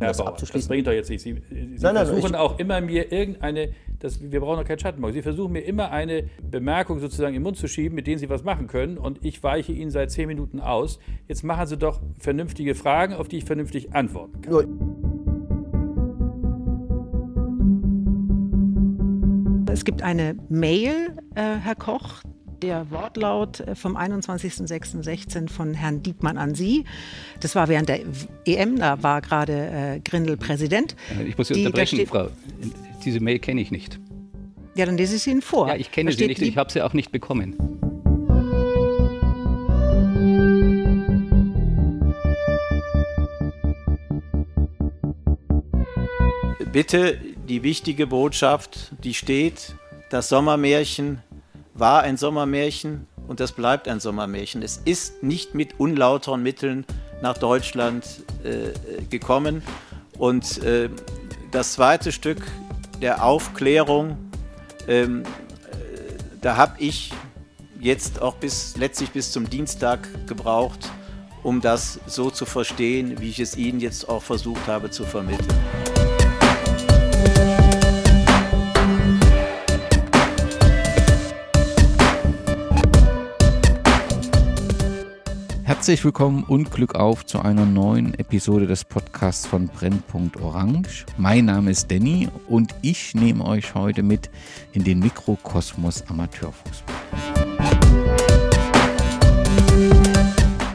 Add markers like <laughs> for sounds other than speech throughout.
Herr das Bauer, das bringt doch jetzt nicht. Sie, Sie nein, nein, versuchen auch immer mir irgendeine, das, wir brauchen doch keinen Schattenbau. Sie versuchen mir immer eine Bemerkung sozusagen im Mund zu schieben, mit denen Sie was machen können und ich weiche Ihnen seit zehn Minuten aus. Jetzt machen Sie doch vernünftige Fragen, auf die ich vernünftig antworten kann. Gut. Es gibt eine Mail, äh, Herr Koch, der Wortlaut äh, vom 21.06.16 von Herrn Diekmann an Sie. Das war während der EM, da war gerade äh, Grindel Präsident. Äh, ich muss Sie unterbrechen, Frau. Diese Mail kenne ich nicht. Ja, dann lese ich sie Ihnen vor. Ja, ich kenne sie nicht, ich habe sie auch nicht bekommen. Bitte die wichtige Botschaft, die steht, das Sommermärchen war ein Sommermärchen und das bleibt ein Sommermärchen. Es ist nicht mit unlauteren Mitteln nach Deutschland äh, gekommen. Und äh, das zweite Stück der Aufklärung, ähm, äh, da habe ich jetzt auch bis letztlich bis zum Dienstag gebraucht, um das so zu verstehen, wie ich es Ihnen jetzt auch versucht habe zu vermitteln. Herzlich willkommen und Glück auf zu einer neuen Episode des Podcasts von Brennpunkt Orange. Mein Name ist Danny und ich nehme euch heute mit in den Mikrokosmos Amateurfußball.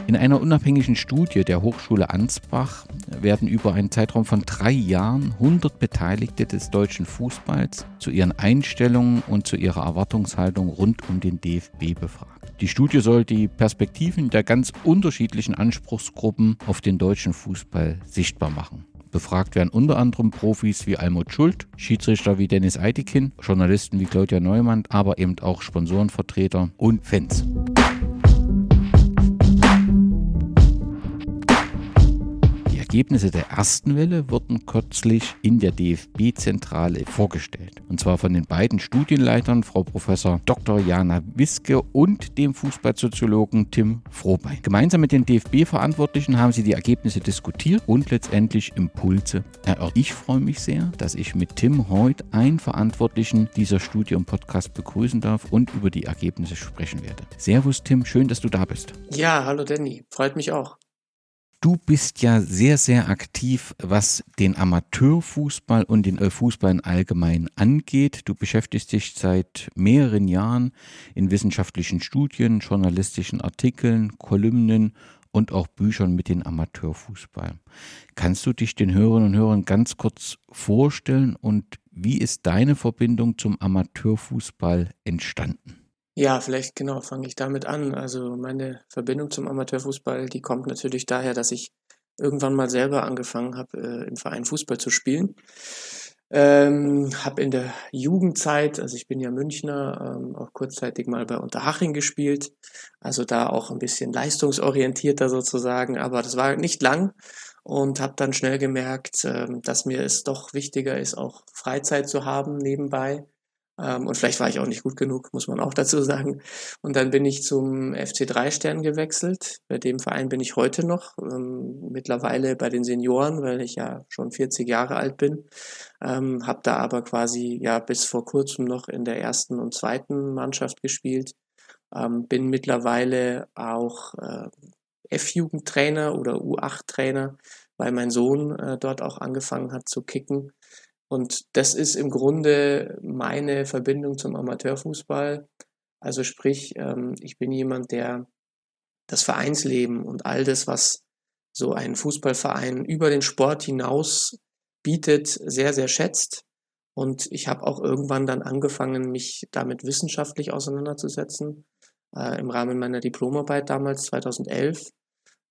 In einer unabhängigen Studie der Hochschule Ansbach werden über einen Zeitraum von drei Jahren 100 Beteiligte des deutschen Fußballs zu ihren Einstellungen und zu ihrer Erwartungshaltung rund um den DFB befragt. Die Studie soll die Perspektiven der ganz unterschiedlichen Anspruchsgruppen auf den deutschen Fußball sichtbar machen. Befragt werden unter anderem Profis wie Almut Schuld, Schiedsrichter wie Dennis Eidikin, Journalisten wie Claudia Neumann, aber eben auch Sponsorenvertreter und Fans. Ergebnisse der ersten Welle wurden kürzlich in der DFB-Zentrale vorgestellt. Und zwar von den beiden Studienleitern, Frau Professor Dr. Jana Wiske und dem Fußballsoziologen Tim Frohbein. Gemeinsam mit den DFB-Verantwortlichen haben sie die Ergebnisse diskutiert und letztendlich Impulse erörtert. Ich freue mich sehr, dass ich mit Tim heute einen Verantwortlichen dieser Studie im Podcast begrüßen darf und über die Ergebnisse sprechen werde. Servus Tim, schön, dass du da bist. Ja, hallo Danny, freut mich auch. Du bist ja sehr, sehr aktiv, was den Amateurfußball und den äh, Fußball im Allgemeinen angeht. Du beschäftigst dich seit mehreren Jahren in wissenschaftlichen Studien, journalistischen Artikeln, Kolumnen und auch Büchern mit dem Amateurfußball. Kannst du dich den Hörerinnen und Hörern ganz kurz vorstellen und wie ist deine Verbindung zum Amateurfußball entstanden? Ja, vielleicht genau, fange ich damit an. Also meine Verbindung zum Amateurfußball, die kommt natürlich daher, dass ich irgendwann mal selber angefangen habe, äh, im Verein Fußball zu spielen. Ähm, habe in der Jugendzeit, also ich bin ja Münchner, ähm, auch kurzzeitig mal bei Unterhaching gespielt, also da auch ein bisschen leistungsorientierter sozusagen, aber das war nicht lang und habe dann schnell gemerkt, ähm, dass mir es doch wichtiger ist, auch Freizeit zu haben nebenbei ähm, und vielleicht war ich auch nicht gut genug, muss man auch dazu sagen. Und dann bin ich zum FC 3 Stern gewechselt. Bei dem Verein bin ich heute noch, ähm, mittlerweile bei den Senioren, weil ich ja schon 40 Jahre alt bin. Ähm, habe da aber quasi ja bis vor kurzem noch in der ersten und zweiten Mannschaft gespielt. Ähm, bin mittlerweile auch äh, F-Jugendtrainer oder U8-Trainer, weil mein Sohn äh, dort auch angefangen hat zu kicken. Und das ist im Grunde meine Verbindung zum Amateurfußball. Also sprich, ähm, ich bin jemand, der das Vereinsleben und all das, was so ein Fußballverein über den Sport hinaus bietet, sehr, sehr schätzt. Und ich habe auch irgendwann dann angefangen, mich damit wissenschaftlich auseinanderzusetzen. Äh, Im Rahmen meiner Diplomarbeit damals 2011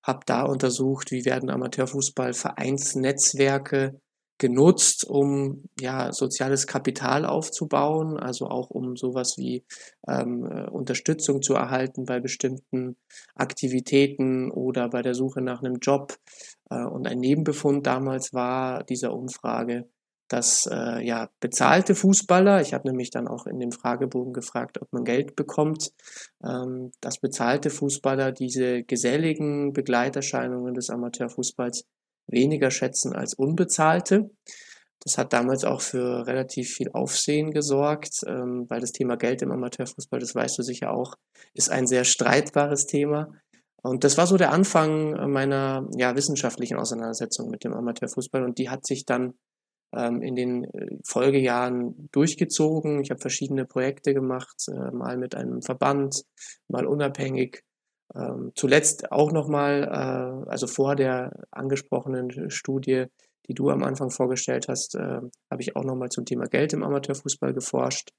habe da untersucht, wie werden Amateurfußball-Vereinsnetzwerke genutzt, um ja soziales Kapital aufzubauen, also auch um sowas wie ähm, äh, Unterstützung zu erhalten bei bestimmten Aktivitäten oder bei der Suche nach einem Job. Äh, und ein Nebenbefund damals war dieser Umfrage, dass äh, ja bezahlte Fußballer, ich habe nämlich dann auch in dem Fragebogen gefragt, ob man Geld bekommt, ähm, dass bezahlte Fußballer diese geselligen Begleiterscheinungen des Amateurfußballs weniger schätzen als unbezahlte. Das hat damals auch für relativ viel Aufsehen gesorgt, ähm, weil das Thema Geld im Amateurfußball, das weißt du sicher auch, ist ein sehr streitbares Thema. Und das war so der Anfang meiner ja, wissenschaftlichen Auseinandersetzung mit dem Amateurfußball und die hat sich dann ähm, in den äh, Folgejahren durchgezogen. Ich habe verschiedene Projekte gemacht, äh, mal mit einem Verband, mal unabhängig. Ähm, zuletzt auch nochmal, äh, also vor der angesprochenen Studie, die du am Anfang vorgestellt hast, äh, habe ich auch nochmal zum Thema Geld im Amateurfußball geforscht.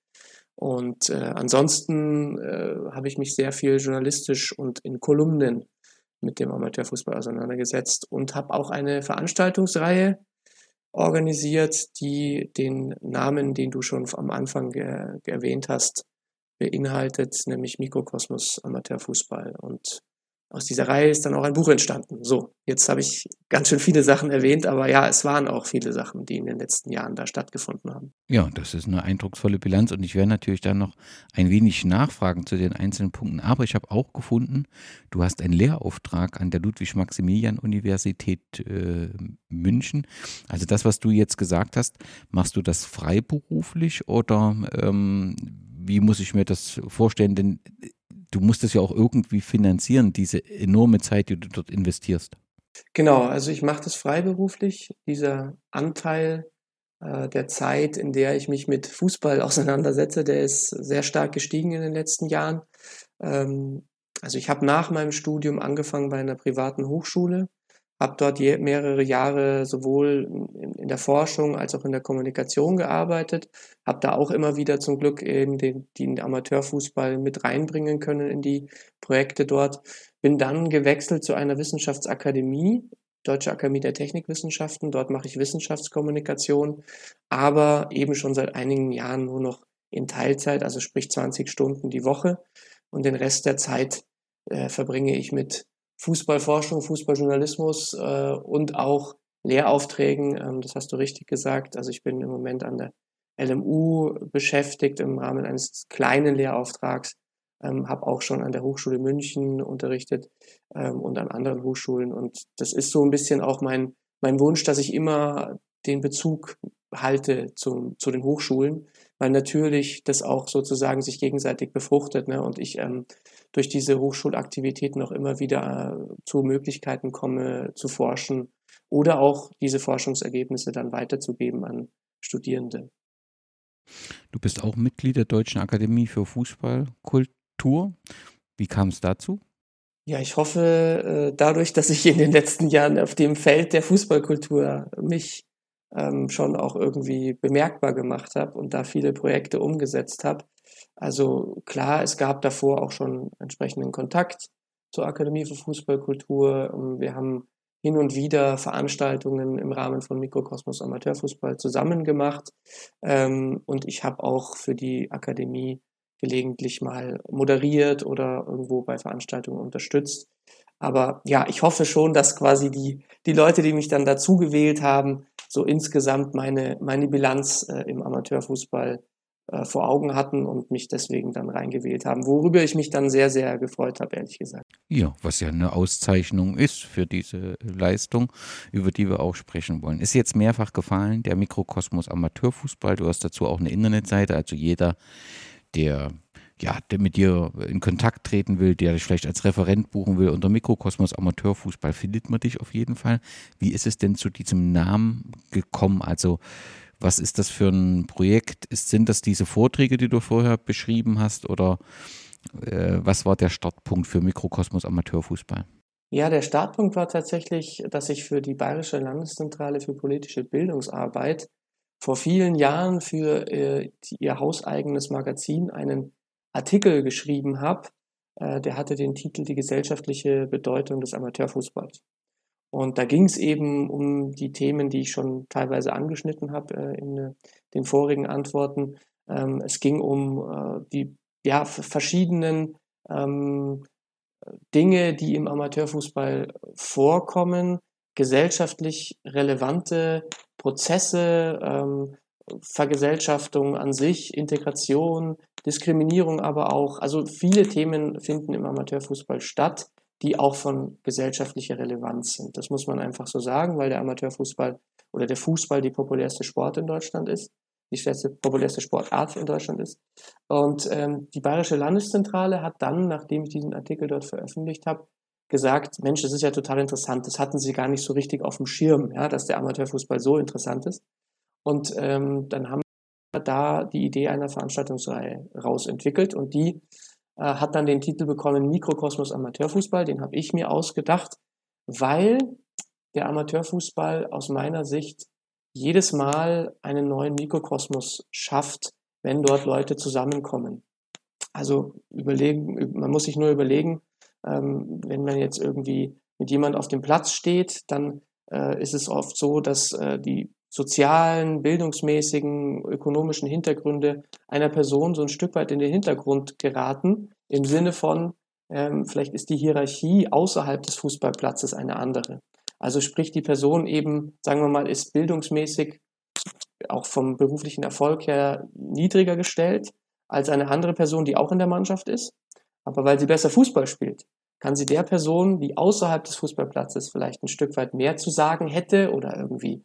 Und äh, ansonsten äh, habe ich mich sehr viel journalistisch und in Kolumnen mit dem Amateurfußball auseinandergesetzt und habe auch eine Veranstaltungsreihe organisiert, die den Namen, den du schon am Anfang erwähnt hast, beinhaltet, nämlich Mikrokosmos Amateurfußball. Und aus dieser Reihe ist dann auch ein Buch entstanden. So, jetzt habe ich ganz schön viele Sachen erwähnt, aber ja, es waren auch viele Sachen, die in den letzten Jahren da stattgefunden haben. Ja, das ist eine eindrucksvolle Bilanz und ich werde natürlich dann noch ein wenig nachfragen zu den einzelnen Punkten. Aber ich habe auch gefunden, du hast einen Lehrauftrag an der Ludwig-Maximilian-Universität äh, München. Also das, was du jetzt gesagt hast, machst du das freiberuflich oder ähm, wie muss ich mir das vorstellen? Denn du musst es ja auch irgendwie finanzieren, diese enorme Zeit, die du dort investierst. Genau, also ich mache das freiberuflich. Dieser Anteil äh, der Zeit, in der ich mich mit Fußball <laughs> auseinandersetze, der ist sehr stark gestiegen in den letzten Jahren. Ähm, also ich habe nach meinem Studium angefangen bei einer privaten Hochschule habe dort je, mehrere Jahre sowohl in, der Forschung als auch in der Kommunikation gearbeitet, habe da auch immer wieder zum Glück eben den, den Amateurfußball mit reinbringen können in die Projekte dort. Bin dann gewechselt zu einer Wissenschaftsakademie, Deutsche Akademie der Technikwissenschaften. Dort mache ich Wissenschaftskommunikation, aber eben schon seit einigen Jahren nur noch in Teilzeit, also sprich 20 Stunden die Woche. Und den Rest der Zeit äh, verbringe ich mit Fußballforschung, Fußballjournalismus äh, und auch Lehraufträgen. Ähm, das hast du richtig gesagt. Also ich bin im Moment an der LMU beschäftigt im Rahmen eines kleinen Lehrauftrags, ähm, habe auch schon an der Hochschule München unterrichtet ähm, und an anderen Hochschulen. Und das ist so ein bisschen auch mein, mein Wunsch, dass ich immer den Bezug halte zu, zu den Hochschulen, weil natürlich das auch sozusagen sich gegenseitig befruchtet. Ne? Und ich ähm, durch diese Hochschulaktivitäten auch immer wieder äh, zu Möglichkeiten komme, zu forschen oder auch diese Forschungsergebnisse dann weiterzugeben an Studierende. Du bist auch Mitglied der Deutschen Akademie für Fußballkultur. Wie kam es dazu? Ja, ich hoffe, äh, dadurch, dass ich in den letzten Jahren auf dem Feld der Fußballkultur mich ähm, schon auch irgendwie bemerkbar gemacht habe und da viele Projekte umgesetzt habe, also klar, es gab davor auch schon entsprechenden Kontakt zur Akademie für Fußballkultur. Ähm, wir haben hin und wieder Veranstaltungen im Rahmen von Mikrokosmos Amateurfußball zusammen gemacht. Ähm, und ich habe auch für die Akademie gelegentlich mal moderiert oder irgendwo bei Veranstaltungen unterstützt. Aber ja, ich hoffe schon, dass quasi die, die Leute, die mich dann dazu gewählt haben, so insgesamt meine, meine Bilanz äh, im Amateurfußball äh, vor Augen hatten und mich deswegen dann reingewählt haben, worüber ich mich dann sehr, sehr gefreut habe, ehrlich gesagt. Ja, was ja eine Auszeichnung ist für diese Leistung, über die wir auch sprechen wollen. Ist jetzt mehrfach gefallen, der Mikrokosmos Amateurfußball. Du hast dazu auch eine Internetseite, also jeder, der ja, der mit dir in Kontakt treten will, der dich vielleicht als Referent buchen will, unter Mikrokosmos Amateurfußball findet man dich auf jeden Fall. Wie ist es denn zu diesem Namen gekommen? Also was ist das für ein Projekt? Ist, sind das diese Vorträge, die du vorher beschrieben hast oder äh, was war der Startpunkt für Mikrokosmos Amateurfußball? Ja, der Startpunkt war tatsächlich, dass ich für die Bayerische Landeszentrale für politische Bildungsarbeit vor vielen Jahren für äh, ihr hauseigenes Magazin einen Artikel geschrieben habe. Äh, der hatte den Titel Die gesellschaftliche Bedeutung des Amateurfußballs. Und da ging es eben um die Themen, die ich schon teilweise angeschnitten habe äh, in äh, den vorigen Antworten. Ähm, es ging um äh, die ja, verschiedenen ähm, Dinge, die im Amateurfußball vorkommen, gesellschaftlich relevante Prozesse, ähm, Vergesellschaftung an sich, Integration, Diskriminierung aber auch. Also viele Themen finden im Amateurfußball statt, die auch von gesellschaftlicher Relevanz sind. Das muss man einfach so sagen, weil der Amateurfußball oder der Fußball die populärste Sport in Deutschland ist, die stärkste, populärste Sportart in Deutschland ist. Und ähm, die Bayerische Landeszentrale hat dann, nachdem ich diesen Artikel dort veröffentlicht habe, gesagt, Mensch, das ist ja total interessant. Das hatten sie gar nicht so richtig auf dem Schirm, ja, dass der Amateurfußball so interessant ist. Und ähm, dann haben wir da die Idee einer Veranstaltungsreihe rausentwickelt und die äh, hat dann den Titel bekommen Mikrokosmos Amateurfußball. Den habe ich mir ausgedacht, weil der Amateurfußball aus meiner Sicht jedes Mal einen neuen Mikrokosmos schafft, wenn dort Leute zusammenkommen. Also überlegen, man muss sich nur überlegen, ähm, wenn man jetzt irgendwie mit jemand auf dem Platz steht, dann äh, ist es oft so, dass äh, die sozialen, bildungsmäßigen, ökonomischen Hintergründe einer Person so ein Stück weit in den Hintergrund geraten, im Sinne von, ähm, vielleicht ist die Hierarchie außerhalb des Fußballplatzes eine andere. Also sprich, die Person eben, sagen wir mal, ist bildungsmäßig auch vom beruflichen Erfolg her niedriger gestellt als eine andere Person, die auch in der Mannschaft ist. Aber weil sie besser Fußball spielt, kann sie der Person, die außerhalb des Fußballplatzes vielleicht ein Stück weit mehr zu sagen hätte oder irgendwie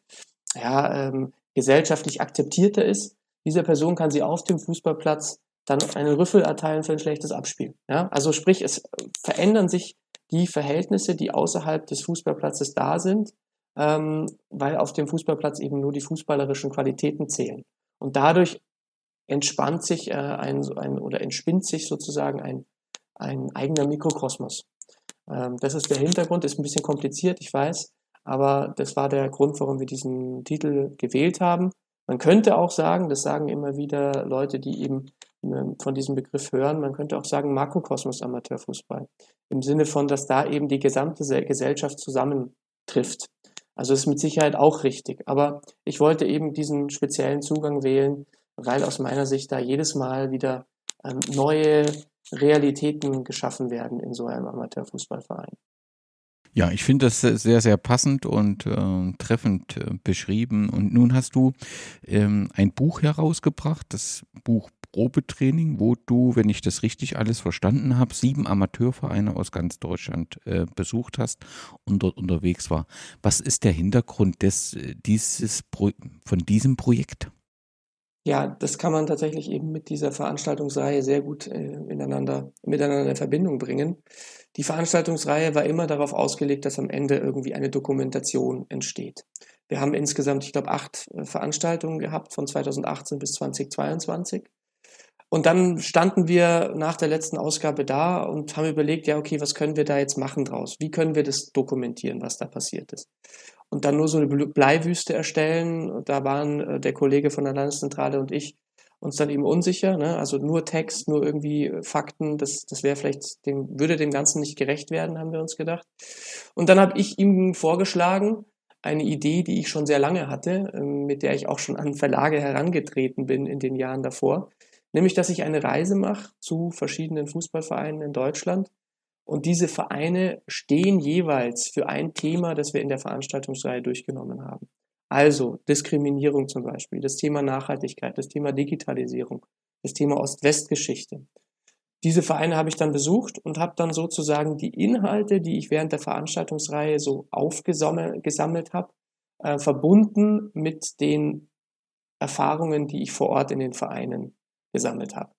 ja, ähm, gesellschaftlich akzeptierter ist, dieser Person kann sie auf dem Fußballplatz dann einen Rüffel erteilen für ein schlechtes Abspiel. Ja? Also sprich, es verändern sich die Verhältnisse, die außerhalb des Fußballplatzes da sind, ähm, weil auf dem Fußballplatz eben nur die fußballerischen Qualitäten zählen. Und dadurch entspannt sich äh, ein, ein oder entspinnt sich sozusagen ein, ein eigener Mikrokosmos. Ähm, das ist der Hintergrund, ist ein bisschen kompliziert, ich weiß, aber das war der Grund, warum wir diesen Titel gewählt haben. Man könnte auch sagen, das sagen immer wieder Leute, die eben ähm, von diesem Begriff hören, man könnte auch sagen Makrokosmos Amateurfußball. Im Sinne von, dass da eben die gesamte Gesellschaft zusammentrifft. Also ist mit Sicherheit auch richtig. Aber ich wollte eben diesen speziellen Zugang wählen, weil aus meiner Sicht da jedes Mal wieder ähm, neue Realitäten geschaffen werden in so einem Amateurfußballverein. Ja, ich finde das sehr, sehr passend und äh, treffend äh, beschrieben. Und nun hast du ähm, ein Buch herausgebracht, das Buch Probetraining, wo du, wenn ich das richtig alles verstanden habe, sieben Amateurvereine aus ganz Deutschland äh, besucht hast und dort unterwegs war. Was ist der Hintergrund des, äh, dieses Pro von diesem Projekt? Ja, das kann man tatsächlich eben mit dieser Veranstaltungsreihe sehr gut äh, miteinander in Verbindung bringen. Die Veranstaltungsreihe war immer darauf ausgelegt, dass am Ende irgendwie eine Dokumentation entsteht. Wir haben insgesamt, ich glaube, acht äh, Veranstaltungen gehabt von 2018 bis 2022. Und dann standen wir nach der letzten Ausgabe da und haben überlegt, ja, okay, was können wir da jetzt machen draus? Wie können wir das dokumentieren, was da passiert ist? und dann nur so eine Bleiwüste erstellen. Da waren äh, der Kollege von der Landeszentrale und ich uns dann eben unsicher. Ne? Also nur Text, nur irgendwie äh, Fakten, das, das wäre vielleicht, dem, würde dem Ganzen nicht gerecht werden, haben wir uns gedacht. Und dann habe ich ihm vorgeschlagen, eine Idee, die ich schon sehr lange hatte, ähm, mit der ich auch schon an Verlage herangetreten bin in den Jahren davor, nämlich dass ich eine Reise mache zu verschiedenen Fußballvereinen in Deutschland und diese Vereine stehen jeweils für ein Thema, das wir in der Veranstaltungsreihe durchgenommen haben. Also Diskriminierung zum Beispiel, das Thema Nachhaltigkeit, das Thema Digitalisierung, das Thema Ost-West-Geschichte. Diese Vereine habe ich dann besucht und habe dann sozusagen die Inhalte, die ich während der Veranstaltungsreihe so aufgesammelt habe, äh, verbunden mit den Erfahrungen, die ich vor Ort in den Vereinen gesammelt habe.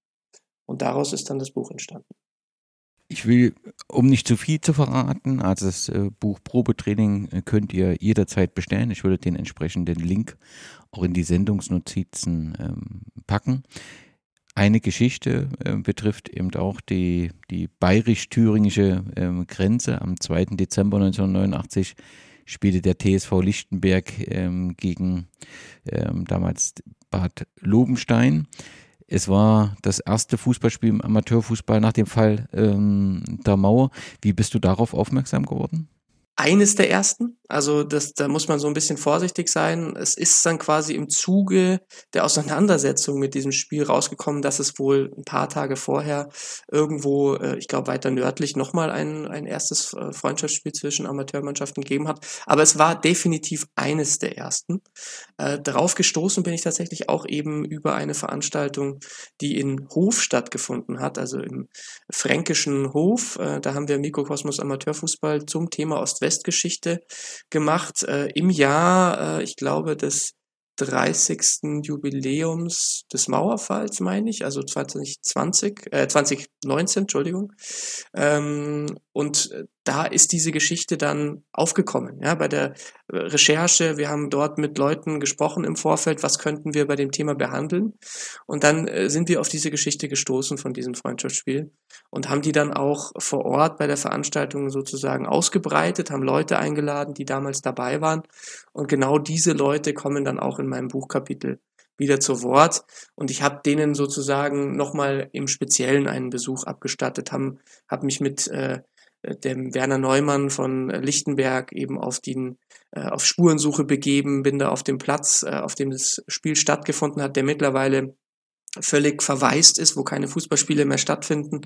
Und daraus ist dann das Buch entstanden. Ich will, um nicht zu viel zu verraten, also das äh, Buch Probetraining äh, könnt ihr jederzeit bestellen. Ich würde den entsprechenden Link auch in die Sendungsnotizen ähm, packen. Eine Geschichte äh, betrifft eben auch die, die bayerisch-thüringische ähm, Grenze. Am 2. Dezember 1989 spielte der TSV Lichtenberg ähm, gegen damals Bad Lobenstein. Es war das erste Fußballspiel im Amateurfußball nach dem Fall ähm, der Mauer. Wie bist du darauf aufmerksam geworden? Eines der ersten. Also das, da muss man so ein bisschen vorsichtig sein. Es ist dann quasi im Zuge der Auseinandersetzung mit diesem Spiel rausgekommen, dass es wohl ein paar Tage vorher irgendwo, äh, ich glaube weiter nördlich, nochmal ein, ein erstes äh, Freundschaftsspiel zwischen Amateurmannschaften gegeben hat. Aber es war definitiv eines der ersten. Äh, darauf gestoßen bin ich tatsächlich auch eben über eine Veranstaltung, die in Hof stattgefunden hat, also im fränkischen Hof. Äh, da haben wir Mikrokosmos Amateurfußball zum Thema Ost-West-Geschichte gemacht äh, im Jahr, äh, ich glaube, des 30. Jubiläums des Mauerfalls, meine ich, also 2020, äh, 2019, Entschuldigung. Ähm, und äh, da ist diese Geschichte dann aufgekommen, ja, bei der äh, Recherche. Wir haben dort mit Leuten gesprochen im Vorfeld, was könnten wir bei dem Thema behandeln. Und dann äh, sind wir auf diese Geschichte gestoßen von diesem Freundschaftsspiel und haben die dann auch vor Ort bei der Veranstaltung sozusagen ausgebreitet, haben Leute eingeladen, die damals dabei waren. Und genau diese Leute kommen dann auch in meinem Buchkapitel wieder zu Wort. Und ich habe denen sozusagen nochmal im Speziellen einen Besuch abgestattet, habe hab mich mit äh, dem Werner Neumann von Lichtenberg eben auf den äh, auf Spurensuche begeben, bin da auf dem Platz, äh, auf dem das Spiel stattgefunden hat, der mittlerweile völlig verwaist ist, wo keine Fußballspiele mehr stattfinden.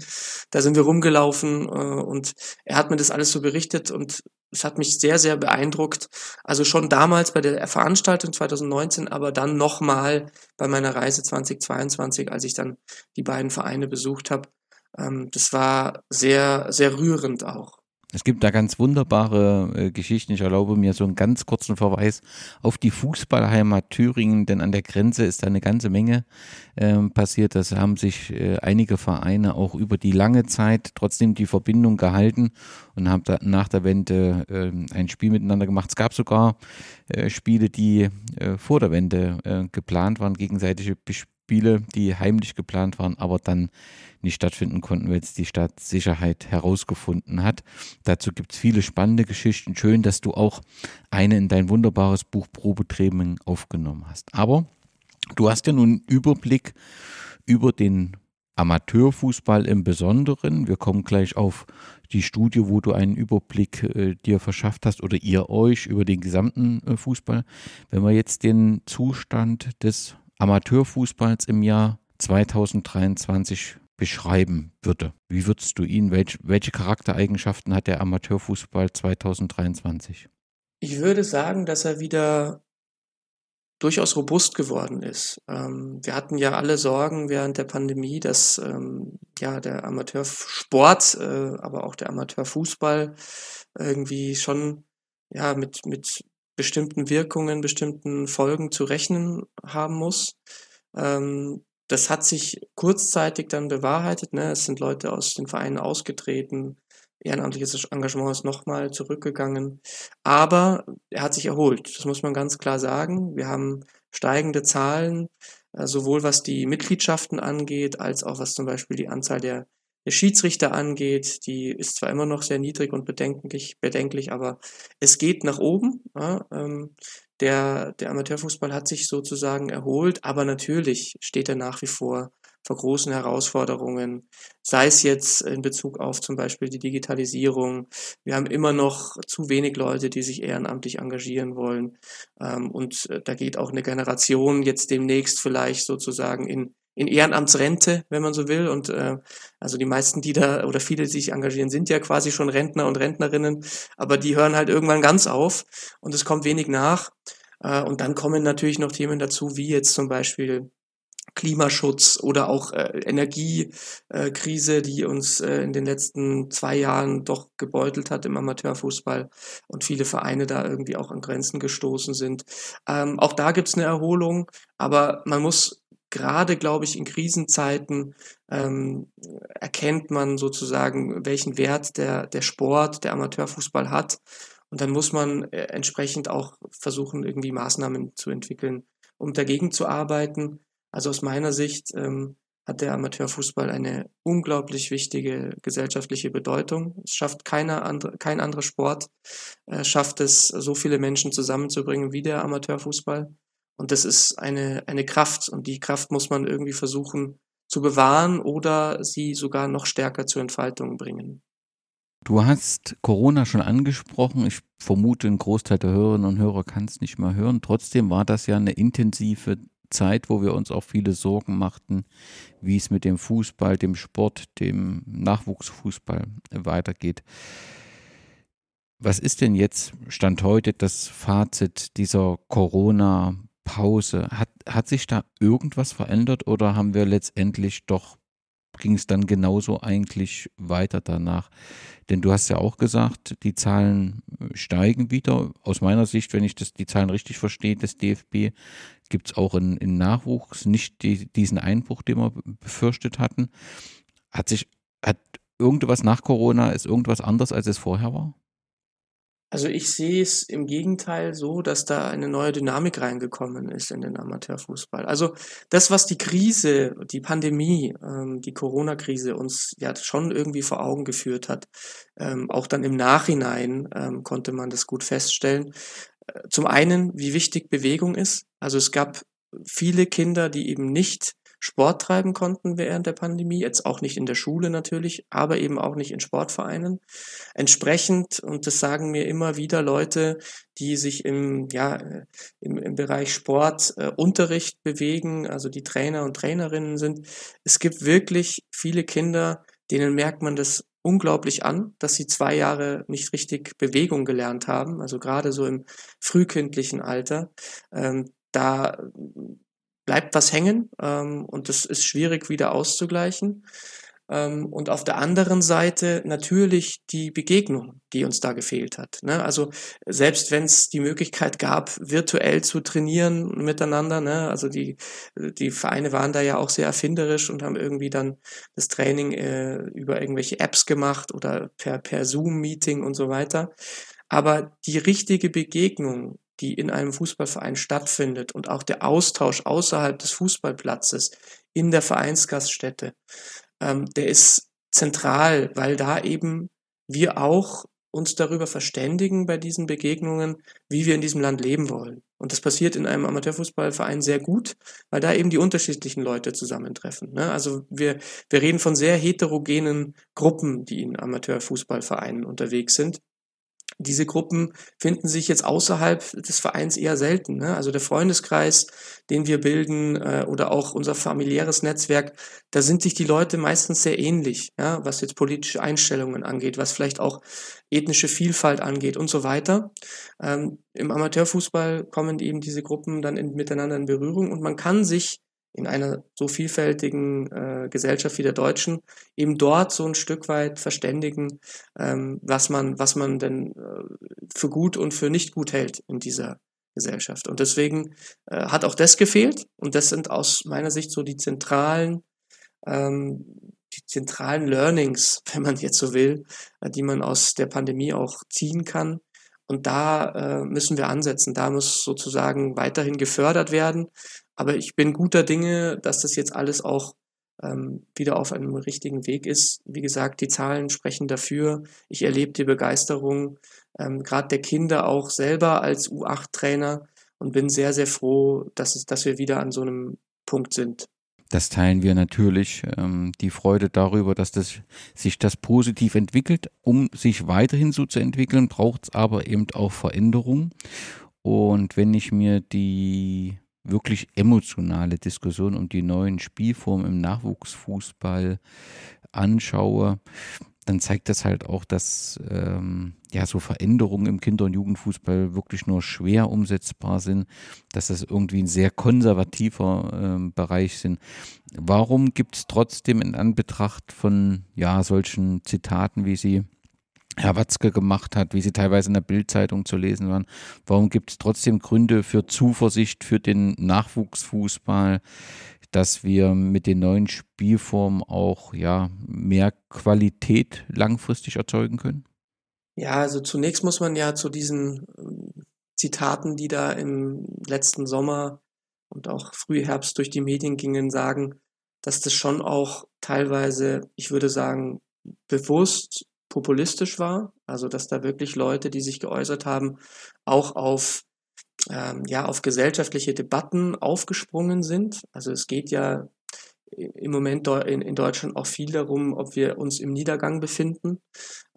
Da sind wir rumgelaufen äh, und er hat mir das alles so berichtet und es hat mich sehr, sehr beeindruckt. Also schon damals bei der Veranstaltung 2019, aber dann nochmal bei meiner Reise 2022, als ich dann die beiden Vereine besucht habe. Ähm, das war sehr, sehr rührend auch. Es gibt da ganz wunderbare äh, Geschichten. Ich erlaube mir so einen ganz kurzen Verweis auf die Fußballheimat Thüringen, denn an der Grenze ist da eine ganze Menge äh, passiert. Das haben sich äh, einige Vereine auch über die lange Zeit trotzdem die Verbindung gehalten und haben da nach der Wende äh, ein Spiel miteinander gemacht. Es gab sogar äh, Spiele, die äh, vor der Wende geplant waren, gegenseitige Spiele, die heimlich geplant waren, aber dann nicht stattfinden konnten, weil es die Staatssicherheit herausgefunden hat. Dazu gibt es viele spannende Geschichten. Schön, dass du auch eine in dein wunderbares Buch Probetraining aufgenommen hast. Aber du hast ja nun einen Überblick über den Amateurfußball im Besonderen. Wir kommen gleich auf die Studie, wo du einen Überblick äh, dir verschafft hast oder ihr euch über den gesamten äh, Fußball. Wenn wir jetzt den Zustand des Amateurfußballs im Jahr 2023 beschreiben würde. Wie würdest du ihn, welch, welche Charaktereigenschaften hat der Amateurfußball 2023? Ich würde sagen, dass er wieder durchaus robust geworden ist. Ähm, wir hatten ja alle Sorgen während der Pandemie, dass ähm, ja der Amateursport, äh, aber auch der Amateurfußball irgendwie schon ja mit mit bestimmten Wirkungen, bestimmten Folgen zu rechnen haben muss. Ähm, das hat sich kurzzeitig dann bewahrheitet. Ne? Es sind Leute aus den Vereinen ausgetreten. Ehrenamtliches Engagement ist nochmal zurückgegangen. Aber er hat sich erholt. Das muss man ganz klar sagen. Wir haben steigende Zahlen, äh, sowohl was die Mitgliedschaften angeht, als auch was zum Beispiel die Anzahl der, Schiedsrichter angeht. Die ist zwar immer noch sehr niedrig und bedenklich, bedenklich aber es geht nach oben. Ähm, der, der Amateurfußball hat sich sozusagen erholt, aber natürlich steht er nach wie vor vor großen Herausforderungen, sei es jetzt in Bezug auf zum Beispiel die Digitalisierung. Wir haben immer noch zu wenig Leute, die sich ehrenamtlich engagieren wollen. Ähm, und äh, da geht auch eine Generation jetzt demnächst vielleicht sozusagen in, in Ehrenamtsrente, wenn man so will. Und äh, also die meisten, die da oder viele, die sich engagieren, sind ja quasi schon Rentner und Rentnerinnen, aber die hören halt irgendwann ganz auf und es kommt wenig nach. Äh, und dann kommen natürlich noch Themen dazu, wie jetzt zum Beispiel Klimaschutz oder auch äh, Energiekrise, äh, die uns äh, in den letzten zwei Jahren doch gebeutelt hat im Amateurfußball und viele Vereine da irgendwie auch an Grenzen gestoßen sind. Ähm, auch da gibt's eine Erholung, aber man muss gerade, glaube ich, in Krisenzeiten ähm, erkennt man sozusagen, welchen Wert der, der Sport, der Amateurfußball hat. Und dann muss man äh, entsprechend auch versuchen, irgendwie Maßnahmen zu entwickeln, um dagegen zu arbeiten. Also aus meiner Sicht ähm, hat der Amateurfußball eine unglaublich wichtige gesellschaftliche Bedeutung. Es schafft keiner andere, kein anderer Sport, äh, schafft es, so viele Menschen zusammenzubringen wie der Amateurfußball. Und das ist eine, eine Kraft und die Kraft muss man irgendwie versuchen zu bewahren oder sie sogar noch stärker zur Entfaltung bringen. Du hast Corona schon angesprochen. Ich vermute, ein Großteil der Hörerinnen und Hörer kann es nicht mehr hören. Trotzdem war das ja eine intensive Zeit, wo wir uns auch viele Sorgen machten, wie es mit dem Fußball, dem Sport, dem Nachwuchsfußball weitergeht. Was ist denn jetzt, Stand heute, das Fazit dieser Corona-Pause? Hat, hat sich da irgendwas verändert oder haben wir letztendlich doch ging es dann genauso eigentlich weiter danach. Denn du hast ja auch gesagt, die Zahlen steigen wieder. Aus meiner Sicht, wenn ich das, die Zahlen richtig verstehe, des DFB, gibt es auch in, in Nachwuchs nicht die, diesen Einbruch, den wir befürchtet hatten. Hat sich, hat irgendwas nach Corona, ist irgendwas anders, als es vorher war? Also ich sehe es im Gegenteil so, dass da eine neue Dynamik reingekommen ist in den Amateurfußball. Also das, was die Krise, die Pandemie, ähm, die Corona-Krise uns ja schon irgendwie vor Augen geführt hat, ähm, auch dann im Nachhinein ähm, konnte man das gut feststellen. Äh, zum einen, wie wichtig Bewegung ist. Also es gab viele Kinder, die eben nicht Sport treiben konnten während der Pandemie, jetzt auch nicht in der Schule natürlich, aber eben auch nicht in Sportvereinen. Entsprechend, und das sagen mir immer wieder Leute, die sich im, ja, im, im Bereich Sportunterricht äh, bewegen, also die Trainer und Trainerinnen sind, es gibt wirklich viele Kinder, denen merkt man das unglaublich an, dass sie zwei Jahre nicht richtig Bewegung gelernt haben, also gerade so im frühkindlichen Alter. Ähm, da bleibt was hängen ähm, und das ist schwierig wieder auszugleichen. Ähm, und auf der anderen Seite natürlich die Begegnung, die uns da gefehlt hat. Ne? Also selbst wenn es die Möglichkeit gab, virtuell zu trainieren miteinander, ne? also die, die Vereine waren da ja auch sehr erfinderisch und haben irgendwie dann das Training äh, über irgendwelche Apps gemacht oder per, per Zoom-Meeting und so weiter. Aber die richtige Begegnung, die in einem Fußballverein stattfindet und auch der Austausch außerhalb des Fußballplatzes in der Vereinsgaststätte, ähm, der ist zentral, weil da eben wir auch uns darüber verständigen bei diesen Begegnungen, wie wir in diesem Land leben wollen. Und das passiert in einem Amateurfußballverein sehr gut, weil da eben die unterschiedlichen Leute zusammentreffen. Ne? Also wir, wir reden von sehr heterogenen Gruppen, die in Amateurfußballvereinen unterwegs sind diese Gruppen finden sich jetzt außerhalb des Vereins eher selten. Ne? Also der Freundeskreis, den wir bilden äh, oder auch unser familiäres Netzwerk, da sind sich die Leute meistens sehr ähnlich, ja? was jetzt politische Einstellungen angeht, was vielleicht auch ethnische Vielfalt angeht und so weiter. Ähm, Im Amateurfußball kommen eben diese Gruppen dann in, miteinander in Berührung und man kann sich in einer so vielfältigen äh, Gesellschaft wie der deutschen eben dort so ein Stück weit verständigen, ähm, was man was man denn äh, für gut und für nicht gut hält in dieser Gesellschaft. Und deswegen äh, hat auch das gefehlt. Und das sind aus meiner Sicht so die zentralen ähm, die zentralen Learnings, <laughs> wenn man jetzt so will, äh, die man aus der Pandemie auch ziehen kann. Und da äh, müssen wir ansetzen. Da muss sozusagen weiterhin gefördert werden. Aber ich bin guter Dinge, dass das jetzt alles auch ähm, wieder auf einem richtigen Weg ist. Wie gesagt, die Zahlen sprechen dafür. Ich erlebe die Begeisterung ähm, gerade der Kinder auch selber als U8-Trainer und bin sehr, sehr froh, dass, es, dass wir wieder an so einem Punkt sind. Das teilen wir natürlich. Ähm, die Freude darüber, dass das, sich das positiv entwickelt. Um sich weiterhin so zu entwickeln, braucht es aber eben auch Veränderung. Und wenn ich mir die wirklich emotionale Diskussion um die neuen Spielformen im Nachwuchsfußball anschaue, dann zeigt das halt auch, dass ähm, ja so Veränderungen im Kinder- und Jugendfußball wirklich nur schwer umsetzbar sind, dass das irgendwie ein sehr konservativer ähm, Bereich sind. Warum gibt es trotzdem in Anbetracht von ja solchen Zitaten, wie sie Herr Watzke gemacht hat, wie sie teilweise in der Bildzeitung zu lesen waren. Warum gibt es trotzdem Gründe für Zuversicht für den Nachwuchsfußball, dass wir mit den neuen Spielformen auch ja mehr Qualität langfristig erzeugen können? Ja, also zunächst muss man ja zu diesen ähm, Zitaten, die da im letzten Sommer und auch Frühherbst durch die Medien gingen, sagen, dass das schon auch teilweise, ich würde sagen, bewusst populistisch war, also dass da wirklich Leute, die sich geäußert haben, auch auf ähm, ja auf gesellschaftliche Debatten aufgesprungen sind. Also es geht ja im Moment in, Deutschland auch viel darum, ob wir uns im Niedergang befinden,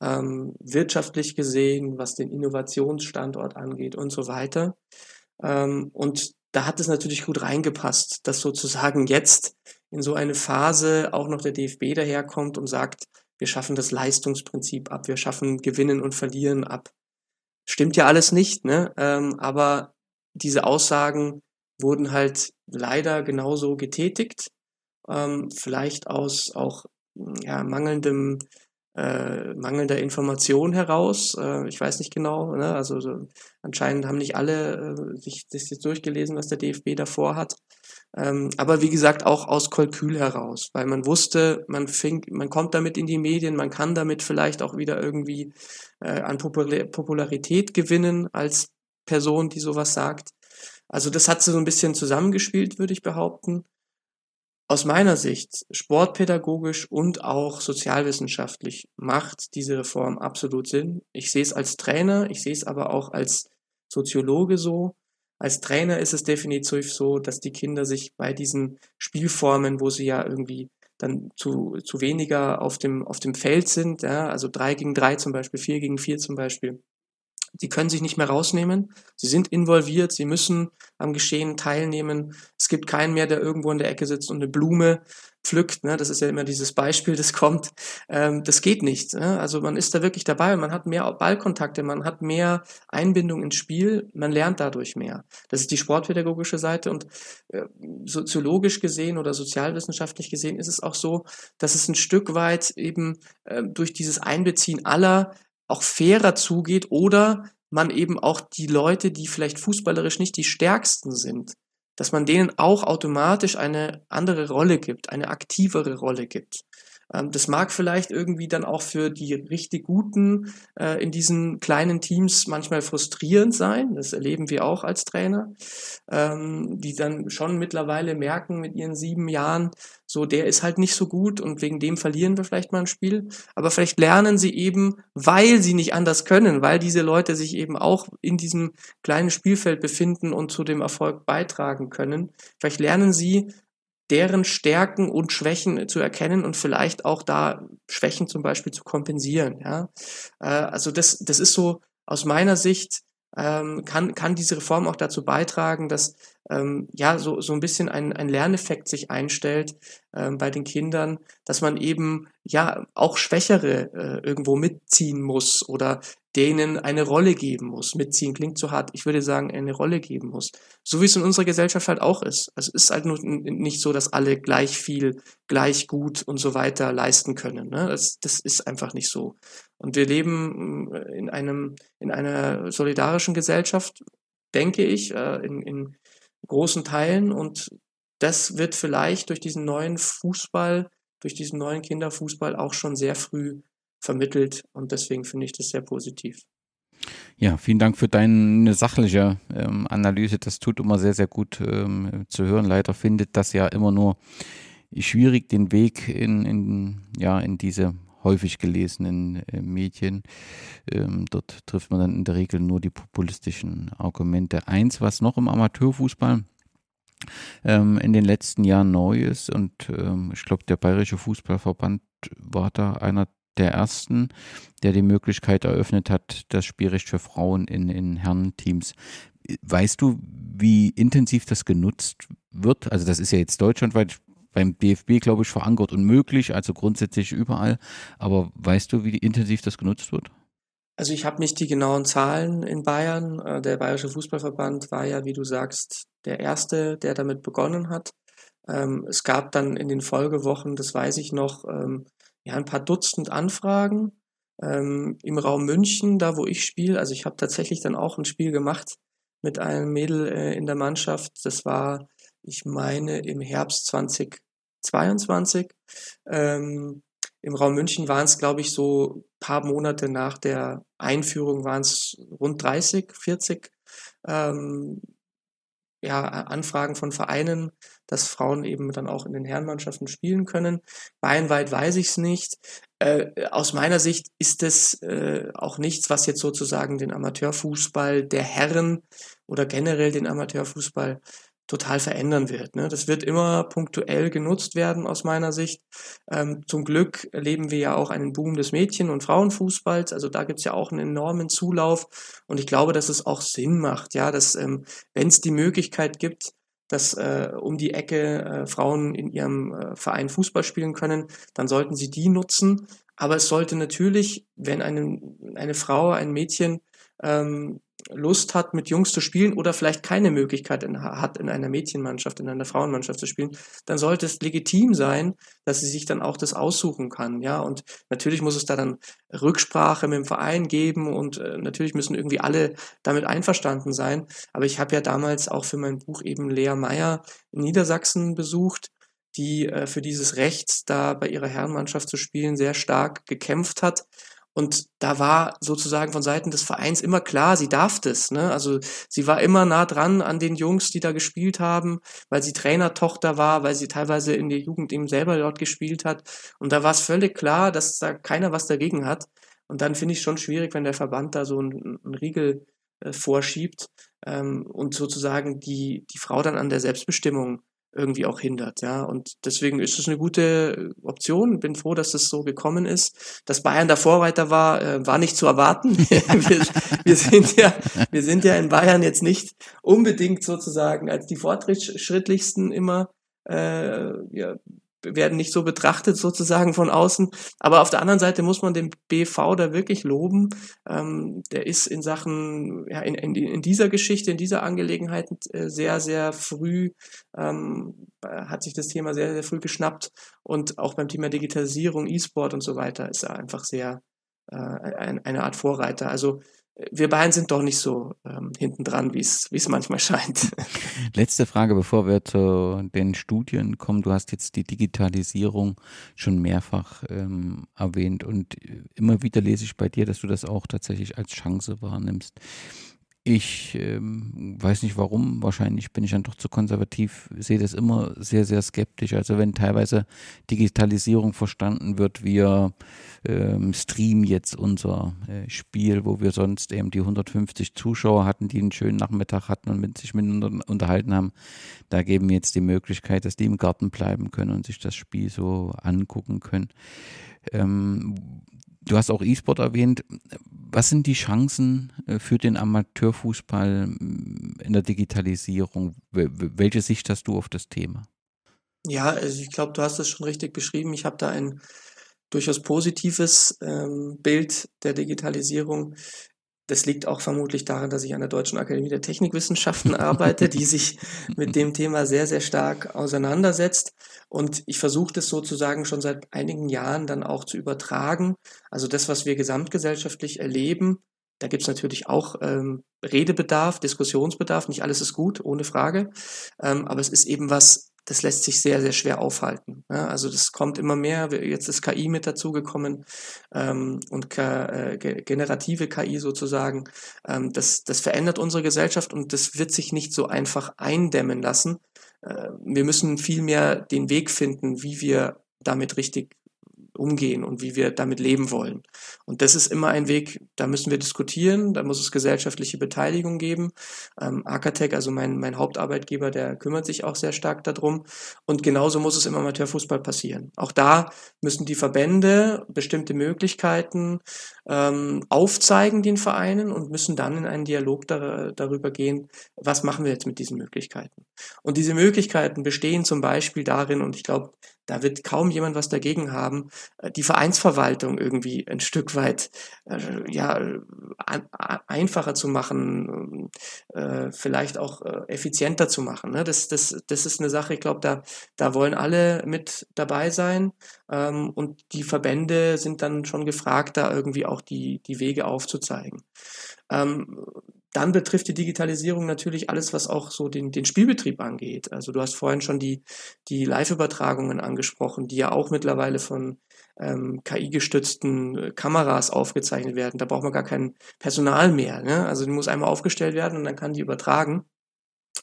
ähm, wirtschaftlich gesehen, was den Innovationsstandort angeht und so weiter. Ähm, und da hat es natürlich gut reingepasst, dass sozusagen jetzt in so eine Phase auch noch der DFB daherkommt und sagt, wir schaffen das Leistungsprinzip ab, wir schaffen Gewinnen und Verlieren ab. Stimmt ja alles nicht, ne? Ähm, aber diese Aussagen wurden halt leider genauso getätigt ähm, vielleicht aus auch ja, mangelndem äh, mangelnder Information heraus. Äh, ich weiß nicht genau. Ne? Also so, anscheinend haben nicht alle äh, sich das jetzt durchgelesen, was der DFB davor hat. Ähm, aber wie gesagt, auch aus Kalkül heraus, weil man wusste, man fing, man kommt damit in die Medien, man kann damit vielleicht auch wieder irgendwie äh, an Popularität gewinnen als Person, die sowas sagt. Also das hat so ein bisschen zusammengespielt, würde ich behaupten aus meiner Sicht sportpädagogisch und auch sozialwissenschaftlich macht diese Reform absolut Sinn. Ich sehe es als Trainer, ich sehe es aber auch als Soziologe so. Als Trainer ist es definitiv so, dass die Kinder sich bei diesen Spielformen, wo sie ja irgendwie dann zu, zu weniger auf dem, auf dem Feld sind, ja, also drei gegen drei zum Beispiel, vier gegen vier zum Beispiel, Sie können sich nicht mehr rausnehmen. Sie sind involviert. Sie müssen am Geschehen teilnehmen. Es gibt keinen mehr, der irgendwo in der Ecke sitzt und eine Blume pflückt. Ne? Das ist ja immer dieses Beispiel, das kommt. Ähm, das geht nicht. Ne? Also man ist da wirklich dabei. Man hat mehr Ballkontakte. Man hat mehr Einbindung ins Spiel. Man lernt dadurch mehr. Das ist die sportpädagogische Seite. Und äh, soziologisch gesehen oder sozialwissenschaftlich gesehen ist es auch so, dass es ein Stück weit eben äh, durch dieses Einbeziehen aller auch fairer zugeht oder man eben auch die Leute, die vielleicht fußballerisch nicht die stärksten sind, dass man denen auch automatisch eine andere Rolle gibt, eine aktivere Rolle gibt. Ähm, das mag vielleicht irgendwie dann auch für die richtig Guten äh, in diesen kleinen Teams manchmal frustrierend sein. Das erleben wir auch als Trainer, ähm, die dann schon mittlerweile merken mit ihren sieben Jahren, so der ist halt nicht so gut und wegen dem verlieren wir vielleicht mal ein Spiel. Aber vielleicht lernen sie eben, weil sie nicht anders können, weil diese Leute sich eben auch in diesem kleinen Spielfeld befinden und zu dem Erfolg beitragen können. Vielleicht lernen sie, deren Stärken und Schwächen zu erkennen und vielleicht auch da Schwächen zum Beispiel zu kompensieren. Ja? Äh, also das, das ist so aus meiner Sicht ähm, kann, kann diese Reform auch dazu beitragen, dass ähm, ja so, so ein bisschen ein, ein Lerneffekt sich einstellt ähm, bei den Kindern, dass man eben ja auch Schwächere äh, irgendwo mitziehen muss oder denen eine Rolle geben muss. Mitziehen klingt zu hart. Ich würde sagen, eine Rolle geben muss. So wie es in unserer Gesellschaft halt auch ist. Also es ist halt nur nicht so, dass alle gleich viel, gleich gut und so weiter leisten können. Ne? Das, das ist einfach nicht so. Und wir leben äh, in einem, in einer solidarischen Gesellschaft, denke ich, äh, in, in großen Teilen. Und das wird vielleicht durch diesen neuen Fußball, durch diesen neuen Kinderfußball auch schon sehr früh vermittelt. Und deswegen finde ich das sehr positiv. Ja, vielen Dank für deine sachliche ähm, Analyse. Das tut immer sehr, sehr gut ähm, zu hören. Leider findet das ja immer nur schwierig den Weg in, in, ja, in diese häufig gelesenen äh, Medien. Ähm, dort trifft man dann in der Regel nur die populistischen Argumente. Eins, was noch im Amateurfußball ähm, in den letzten Jahren neu ist und ähm, ich glaube, der Bayerische Fußballverband war da einer der ersten, der die Möglichkeit eröffnet hat, das Spielrecht für Frauen in, in Herrenteams. Weißt du, wie intensiv das genutzt wird? Also das ist ja jetzt deutschlandweit beim DFB, glaube ich, verankert und möglich, also grundsätzlich überall. Aber weißt du, wie intensiv das genutzt wird? Also ich habe nicht die genauen Zahlen in Bayern. Äh, der Bayerische Fußballverband war ja, wie du sagst, der erste, der damit begonnen hat. Ähm, es gab dann in den Folgewochen, das weiß ich noch, ähm, ja, ein paar Dutzend Anfragen ähm, im Raum München, da wo ich spiele. Also ich habe tatsächlich dann auch ein Spiel gemacht mit einem Mädel äh, in der Mannschaft. Das war ich meine, im Herbst 2022. Ähm, Im Raum München waren es, glaube ich, so paar Monate nach der Einführung waren es rund 30, 40 ähm, ja, Anfragen von Vereinen, dass Frauen eben dann auch in den Herrenmannschaften spielen können. Bayernweit weiß ich es nicht. Äh, aus meiner Sicht ist es äh, auch nichts, was jetzt sozusagen den Amateurfußball der Herren oder generell den Amateurfußball total verändern wird. Ne? Das wird immer punktuell genutzt werden aus meiner Sicht. Ähm, zum Glück erleben wir ja auch einen Boom des Mädchen- und Frauenfußballs. Also da gibt's ja auch einen enormen Zulauf. Und ich glaube, dass es auch Sinn macht, ja, dass ähm, wenn es die Möglichkeit gibt, dass äh, um die Ecke äh, Frauen in ihrem äh, Verein Fußball spielen können, dann sollten sie die nutzen. Aber es sollte natürlich, wenn eine, eine Frau, ein Mädchen ähm, Lust hat, mit Jungs zu spielen oder vielleicht keine Möglichkeit in, hat, in einer Mädchenmannschaft, in einer Frauenmannschaft zu spielen, dann sollte es legitim sein, dass sie sich dann auch das aussuchen kann. Ja, und natürlich muss es da dann Rücksprache mit dem Verein geben und äh, natürlich müssen irgendwie alle damit einverstanden sein. Aber ich habe ja damals auch für mein Buch eben Lea Meyer in Niedersachsen besucht die äh, für dieses Recht, da bei ihrer Herrenmannschaft zu spielen, sehr stark gekämpft hat. Und da war sozusagen von Seiten des Vereins immer klar, sie darf das. Ne? Also sie war immer nah dran an den Jungs, die da gespielt haben, weil sie Trainertochter war, weil sie teilweise in der Jugend eben selber dort gespielt hat. Und da war es völlig klar, dass da keiner was dagegen hat. Und dann finde ich schon schwierig, wenn der Verband da so einen, einen Riegel äh, vorschiebt ähm, und sozusagen die, die Frau dann an der Selbstbestimmung irgendwie auch hindert. Ja, und deswegen ist es eine gute Option. Bin froh, dass es so gekommen ist. Dass Bayern der Vorreiter war, äh, war nicht zu erwarten. <laughs> wir, wir, sind ja, wir sind ja in Bayern jetzt nicht unbedingt sozusagen als die fortschrittlichsten immer äh, ja, werden nicht so betrachtet sozusagen von außen. Aber auf der anderen Seite muss man den BV da wirklich loben. Ähm, der ist in Sachen, ja, in, in, in dieser Geschichte, in dieser Angelegenheit äh, sehr, sehr früh, ähm, hat sich das Thema sehr, sehr früh geschnappt. Und auch beim Thema Digitalisierung, E-Sport und so weiter ist er einfach sehr äh, ein, eine Art Vorreiter. Also wir beiden sind doch nicht so ähm, hinten dran, wie es manchmal scheint. <laughs> Letzte Frage, bevor wir zu den Studien kommen. Du hast jetzt die Digitalisierung schon mehrfach ähm, erwähnt und immer wieder lese ich bei dir, dass du das auch tatsächlich als Chance wahrnimmst. Ich ähm, weiß nicht warum, wahrscheinlich bin ich dann doch zu konservativ, sehe das immer sehr, sehr skeptisch. Also wenn teilweise Digitalisierung verstanden wird, wir ähm, streamen jetzt unser äh, Spiel, wo wir sonst eben die 150 Zuschauer hatten, die einen schönen Nachmittag hatten und mit sich miteinander unterhalten haben, da geben wir jetzt die Möglichkeit, dass die im Garten bleiben können und sich das Spiel so angucken können. Ähm, Du hast auch E-Sport erwähnt. Was sind die Chancen äh, für den Amateurfußball mm, in der Digitalisierung? Welche Sicht hast du auf das Thema? Ja, also ich glaube, du hast es schon richtig beschrieben. Ich habe da ein durchaus positives ähm, Bild der Digitalisierung. Das liegt auch vermutlich daran, dass ich an der Deutschen Akademie der Technikwissenschaften arbeite, die sich <laughs> mit dem Thema sehr, sehr stark auseinandersetzt. Und ich versuche das sozusagen schon seit einigen Jahren dann auch zu übertragen. Also das, was wir gesamtgesellschaftlich erleben, da gibt es natürlich auch ähm, Redebedarf, Diskussionsbedarf. Nicht alles ist gut, ohne Frage. Ähm, aber es ist eben was das lässt sich sehr, sehr schwer aufhalten. Ja, also das kommt immer mehr. Jetzt ist KI mit dazugekommen ähm, und äh, generative KI sozusagen. Ähm, das, das verändert unsere Gesellschaft und das wird sich nicht so einfach eindämmen lassen. Äh, wir müssen vielmehr den Weg finden, wie wir damit richtig umgehen und wie wir damit leben wollen. Und das ist immer ein Weg, da müssen wir diskutieren, da muss es gesellschaftliche Beteiligung geben. Ähm, Akatec, also mein, mein Hauptarbeitgeber, der kümmert sich auch sehr stark darum. Und genauso muss es im Amateurfußball passieren. Auch da müssen die Verbände bestimmte Möglichkeiten ähm, aufzeigen den Vereinen und müssen dann in einen Dialog dar darüber gehen, was machen wir jetzt mit diesen Möglichkeiten. Und diese Möglichkeiten bestehen zum Beispiel darin, und ich glaube, da wird kaum jemand was dagegen haben, äh, die Vereinsverwaltung irgendwie ein Stück weit äh, ja, einfacher zu machen, äh, vielleicht auch effizienter zu machen. Ne? Das, das, das ist eine Sache, ich glaube, da, da wollen alle mit dabei sein ähm, und die Verbände sind dann schon gefragt, da irgendwie auch die, die Wege aufzuzeigen. Ähm, dann betrifft die Digitalisierung natürlich alles, was auch so den, den Spielbetrieb angeht. Also du hast vorhin schon die, die Live-Übertragungen angesprochen, die ja auch mittlerweile von ähm, KI-gestützten äh, Kameras aufgezeichnet werden. Da braucht man gar kein Personal mehr. Ne? Also die muss einmal aufgestellt werden und dann kann die übertragen.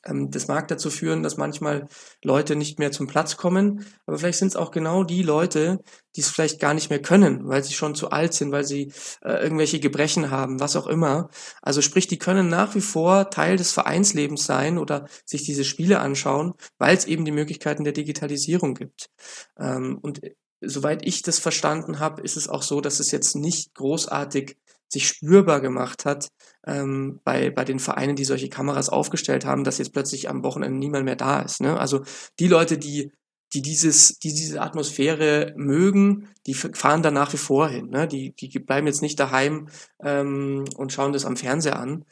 Ähm, das mag dazu führen, dass manchmal Leute nicht mehr zum Platz kommen, aber vielleicht sind es auch genau die Leute, die es vielleicht gar nicht mehr können, weil sie schon zu alt sind, weil sie äh, irgendwelche Gebrechen haben, was auch immer. Also sprich, die können nach wie vor Teil des Vereinslebens sein oder sich diese Spiele anschauen, weil es eben die Möglichkeiten der Digitalisierung gibt. Ähm, und soweit ich das verstanden habe, ist es auch so, dass es jetzt nicht großartig sich spürbar gemacht hat ähm, bei, bei den Vereinen, die solche Kameras aufgestellt haben, dass jetzt plötzlich am Wochenende niemand mehr da ist. Ne? Also die Leute, die die dieses, die diese Atmosphäre mögen, die fahren da nach wie vor hin. Ne? Die, die bleiben jetzt nicht daheim ähm, und schauen das am Fernseher an.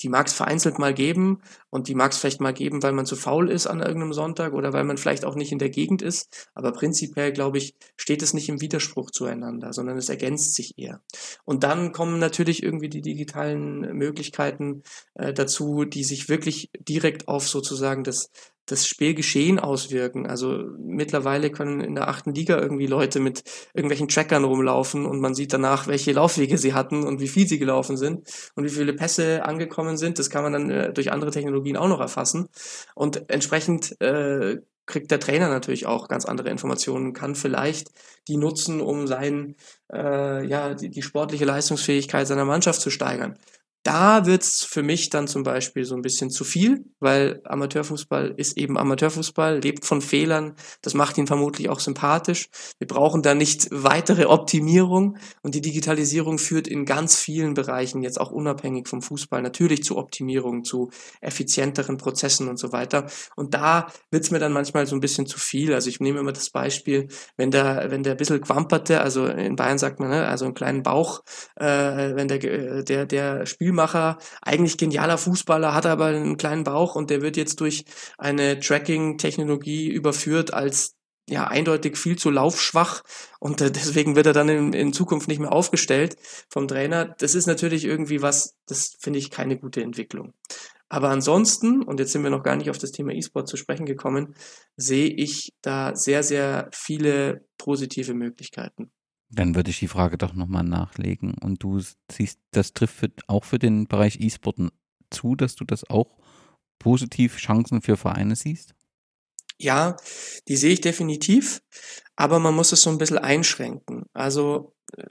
Die mag es vereinzelt mal geben und die mag es vielleicht mal geben, weil man zu faul ist an irgendeinem Sonntag oder weil man vielleicht auch nicht in der Gegend ist. Aber prinzipiell, glaube ich, steht es nicht im Widerspruch zueinander, sondern es ergänzt sich eher. Und dann kommen natürlich irgendwie die digitalen Möglichkeiten äh, dazu, die sich wirklich direkt auf sozusagen das das Spielgeschehen auswirken. Also mittlerweile können in der achten Liga irgendwie Leute mit irgendwelchen Trackern rumlaufen und man sieht danach, welche Laufwege sie hatten und wie viel sie gelaufen sind und wie viele Pässe angekommen sind. Das kann man dann äh, durch andere Technologien auch noch erfassen. Und entsprechend äh, kriegt der Trainer natürlich auch ganz andere Informationen, kann vielleicht die nutzen, um sein, äh, ja, die, die sportliche Leistungsfähigkeit seiner Mannschaft zu steigern. Da wird's für mich dann zum Beispiel so ein bisschen zu viel, weil Amateurfußball ist eben Amateurfußball, lebt von Fehlern. Das macht ihn vermutlich auch sympathisch. Wir brauchen da nicht weitere Optimierung und die Digitalisierung führt in ganz vielen Bereichen, jetzt auch unabhängig vom Fußball, natürlich zu Optimierung, zu effizienteren Prozessen und so weiter. Und da wird's mir dann manchmal so ein bisschen zu viel. Also ich nehme immer das Beispiel, wenn der, wenn der ein bisschen quamperte, also in Bayern sagt man, ne, also einen kleinen Bauch, äh, wenn der, der, der Spiel Spielmacher, eigentlich genialer Fußballer, hat aber einen kleinen Bauch und der wird jetzt durch eine Tracking-Technologie überführt als ja eindeutig viel zu laufschwach und äh, deswegen wird er dann in, in Zukunft nicht mehr aufgestellt vom Trainer. Das ist natürlich irgendwie was, das finde ich keine gute Entwicklung. Aber ansonsten, und jetzt sind wir noch gar nicht auf das Thema E-Sport zu sprechen gekommen, sehe ich da sehr, sehr viele positive Möglichkeiten. Dann würde ich die Frage doch nochmal nachlegen. Und du siehst, das trifft für, auch für den Bereich E-Sport zu, dass du das auch positiv Chancen für Vereine siehst? Ja, die sehe ich definitiv, aber man muss es so ein bisschen einschränken. Also, äh,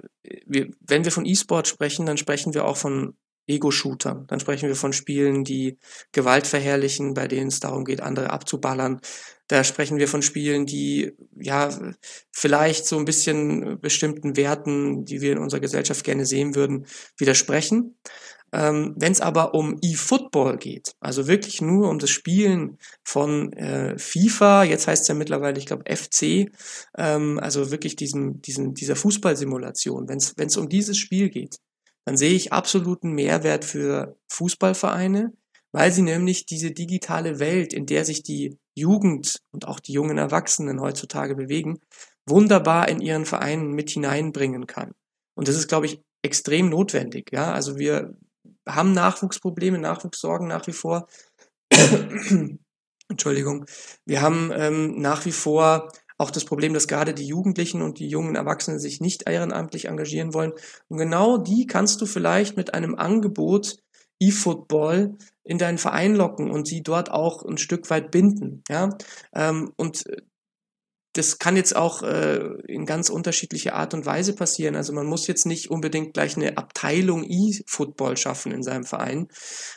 wir, wenn wir von E-Sport sprechen, dann sprechen wir auch von Ego-Shootern. Dann sprechen wir von Spielen, die Gewalt verherrlichen, bei denen es darum geht, andere abzuballern. Da sprechen wir von Spielen, die ja vielleicht so ein bisschen bestimmten Werten, die wir in unserer Gesellschaft gerne sehen würden, widersprechen. Ähm, Wenn es aber um E-Football geht, also wirklich nur um das Spielen von äh, FIFA, jetzt heißt es ja mittlerweile, ich glaube, FC, ähm, also wirklich diesen, diesen, dieser Fußballsimulation, wenn es um dieses Spiel geht, dann sehe ich absoluten Mehrwert für Fußballvereine, weil sie nämlich diese digitale Welt, in der sich die Jugend und auch die jungen Erwachsenen heutzutage bewegen, wunderbar in ihren Vereinen mit hineinbringen kann. Und das ist, glaube ich, extrem notwendig. Ja, also wir haben Nachwuchsprobleme, Nachwuchssorgen nach wie vor. Entschuldigung. Wir haben ähm, nach wie vor auch das Problem, dass gerade die Jugendlichen und die jungen Erwachsenen sich nicht ehrenamtlich engagieren wollen. Und genau die kannst du vielleicht mit einem Angebot E-Football in deinen Verein locken und sie dort auch ein Stück weit binden. Ja? Ähm, und das kann jetzt auch äh, in ganz unterschiedlicher Art und Weise passieren. Also man muss jetzt nicht unbedingt gleich eine Abteilung E-Football schaffen in seinem Verein,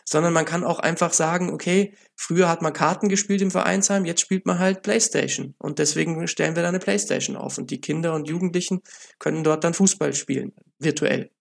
sondern man kann auch einfach sagen, okay, früher hat man Karten gespielt im Vereinsheim, jetzt spielt man halt Playstation. Und deswegen stellen wir da eine Playstation auf. Und die Kinder und Jugendlichen können dort dann Fußball spielen, virtuell.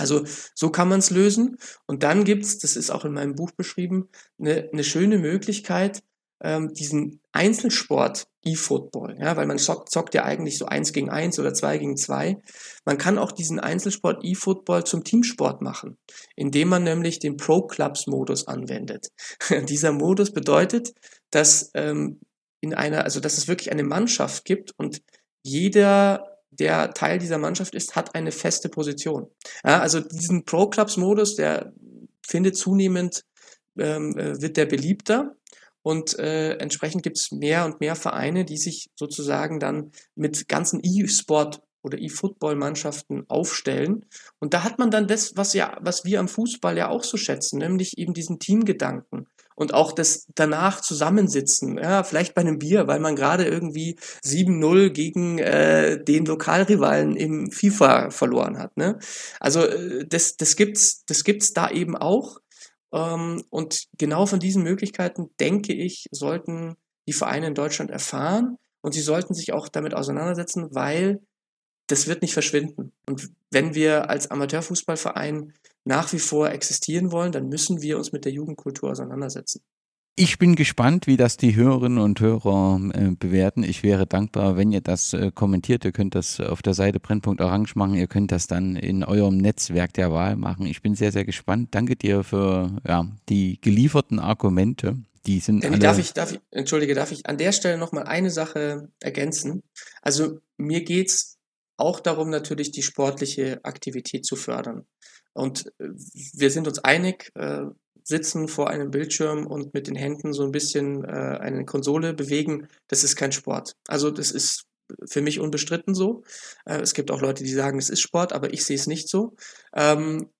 Also so kann man es lösen. Und dann gibt's, das ist auch in meinem Buch beschrieben, eine, eine schöne Möglichkeit, ähm, diesen Einzelsport E-Football, ja, weil man zockt, zockt ja eigentlich so eins gegen eins oder zwei gegen zwei. Man kann auch diesen Einzelsport E-Football zum Teamsport machen, indem man nämlich den Pro Clubs Modus anwendet. <laughs> Dieser Modus bedeutet, dass ähm, in einer, also dass es wirklich eine Mannschaft gibt und jeder der Teil dieser Mannschaft ist, hat eine feste Position. Ja, also diesen Pro Clubs Modus, der findet zunehmend ähm, äh, wird der beliebter und äh, entsprechend gibt es mehr und mehr Vereine, die sich sozusagen dann mit ganzen E-Sport oder E-Football-Mannschaften aufstellen. Und da hat man dann das, was ja, was wir am Fußball ja auch so schätzen, nämlich eben diesen Teamgedanken und auch das danach zusammensitzen, ja, vielleicht bei einem Bier, weil man gerade irgendwie 7-0 gegen äh, den Lokalrivalen im FIFA verloren hat. Ne? Also äh, das, das gibt's, das gibt's da eben auch. Ähm, und genau von diesen Möglichkeiten, denke ich, sollten die Vereine in Deutschland erfahren und sie sollten sich auch damit auseinandersetzen, weil das wird nicht verschwinden. Und wenn wir als Amateurfußballverein nach wie vor existieren wollen, dann müssen wir uns mit der Jugendkultur auseinandersetzen. Ich bin gespannt, wie das die Hörerinnen und Hörer äh, bewerten. Ich wäre dankbar, wenn ihr das äh, kommentiert. Ihr könnt das auf der Seite Brennpunkt Orange machen. Ihr könnt das dann in eurem Netzwerk der Wahl machen. Ich bin sehr, sehr gespannt. Danke dir für ja, die gelieferten Argumente. Die sind alle darf ich, darf ich, entschuldige, darf ich an der Stelle nochmal eine Sache ergänzen? Also mir geht es auch darum, natürlich die sportliche Aktivität zu fördern. Und äh, wir sind uns einig, äh, sitzen vor einem Bildschirm und mit den Händen so ein bisschen äh, eine Konsole bewegen, das ist kein Sport. Also das ist für mich unbestritten so. Äh, es gibt auch Leute, die sagen, es ist Sport, aber ich sehe es nicht so. Ähm,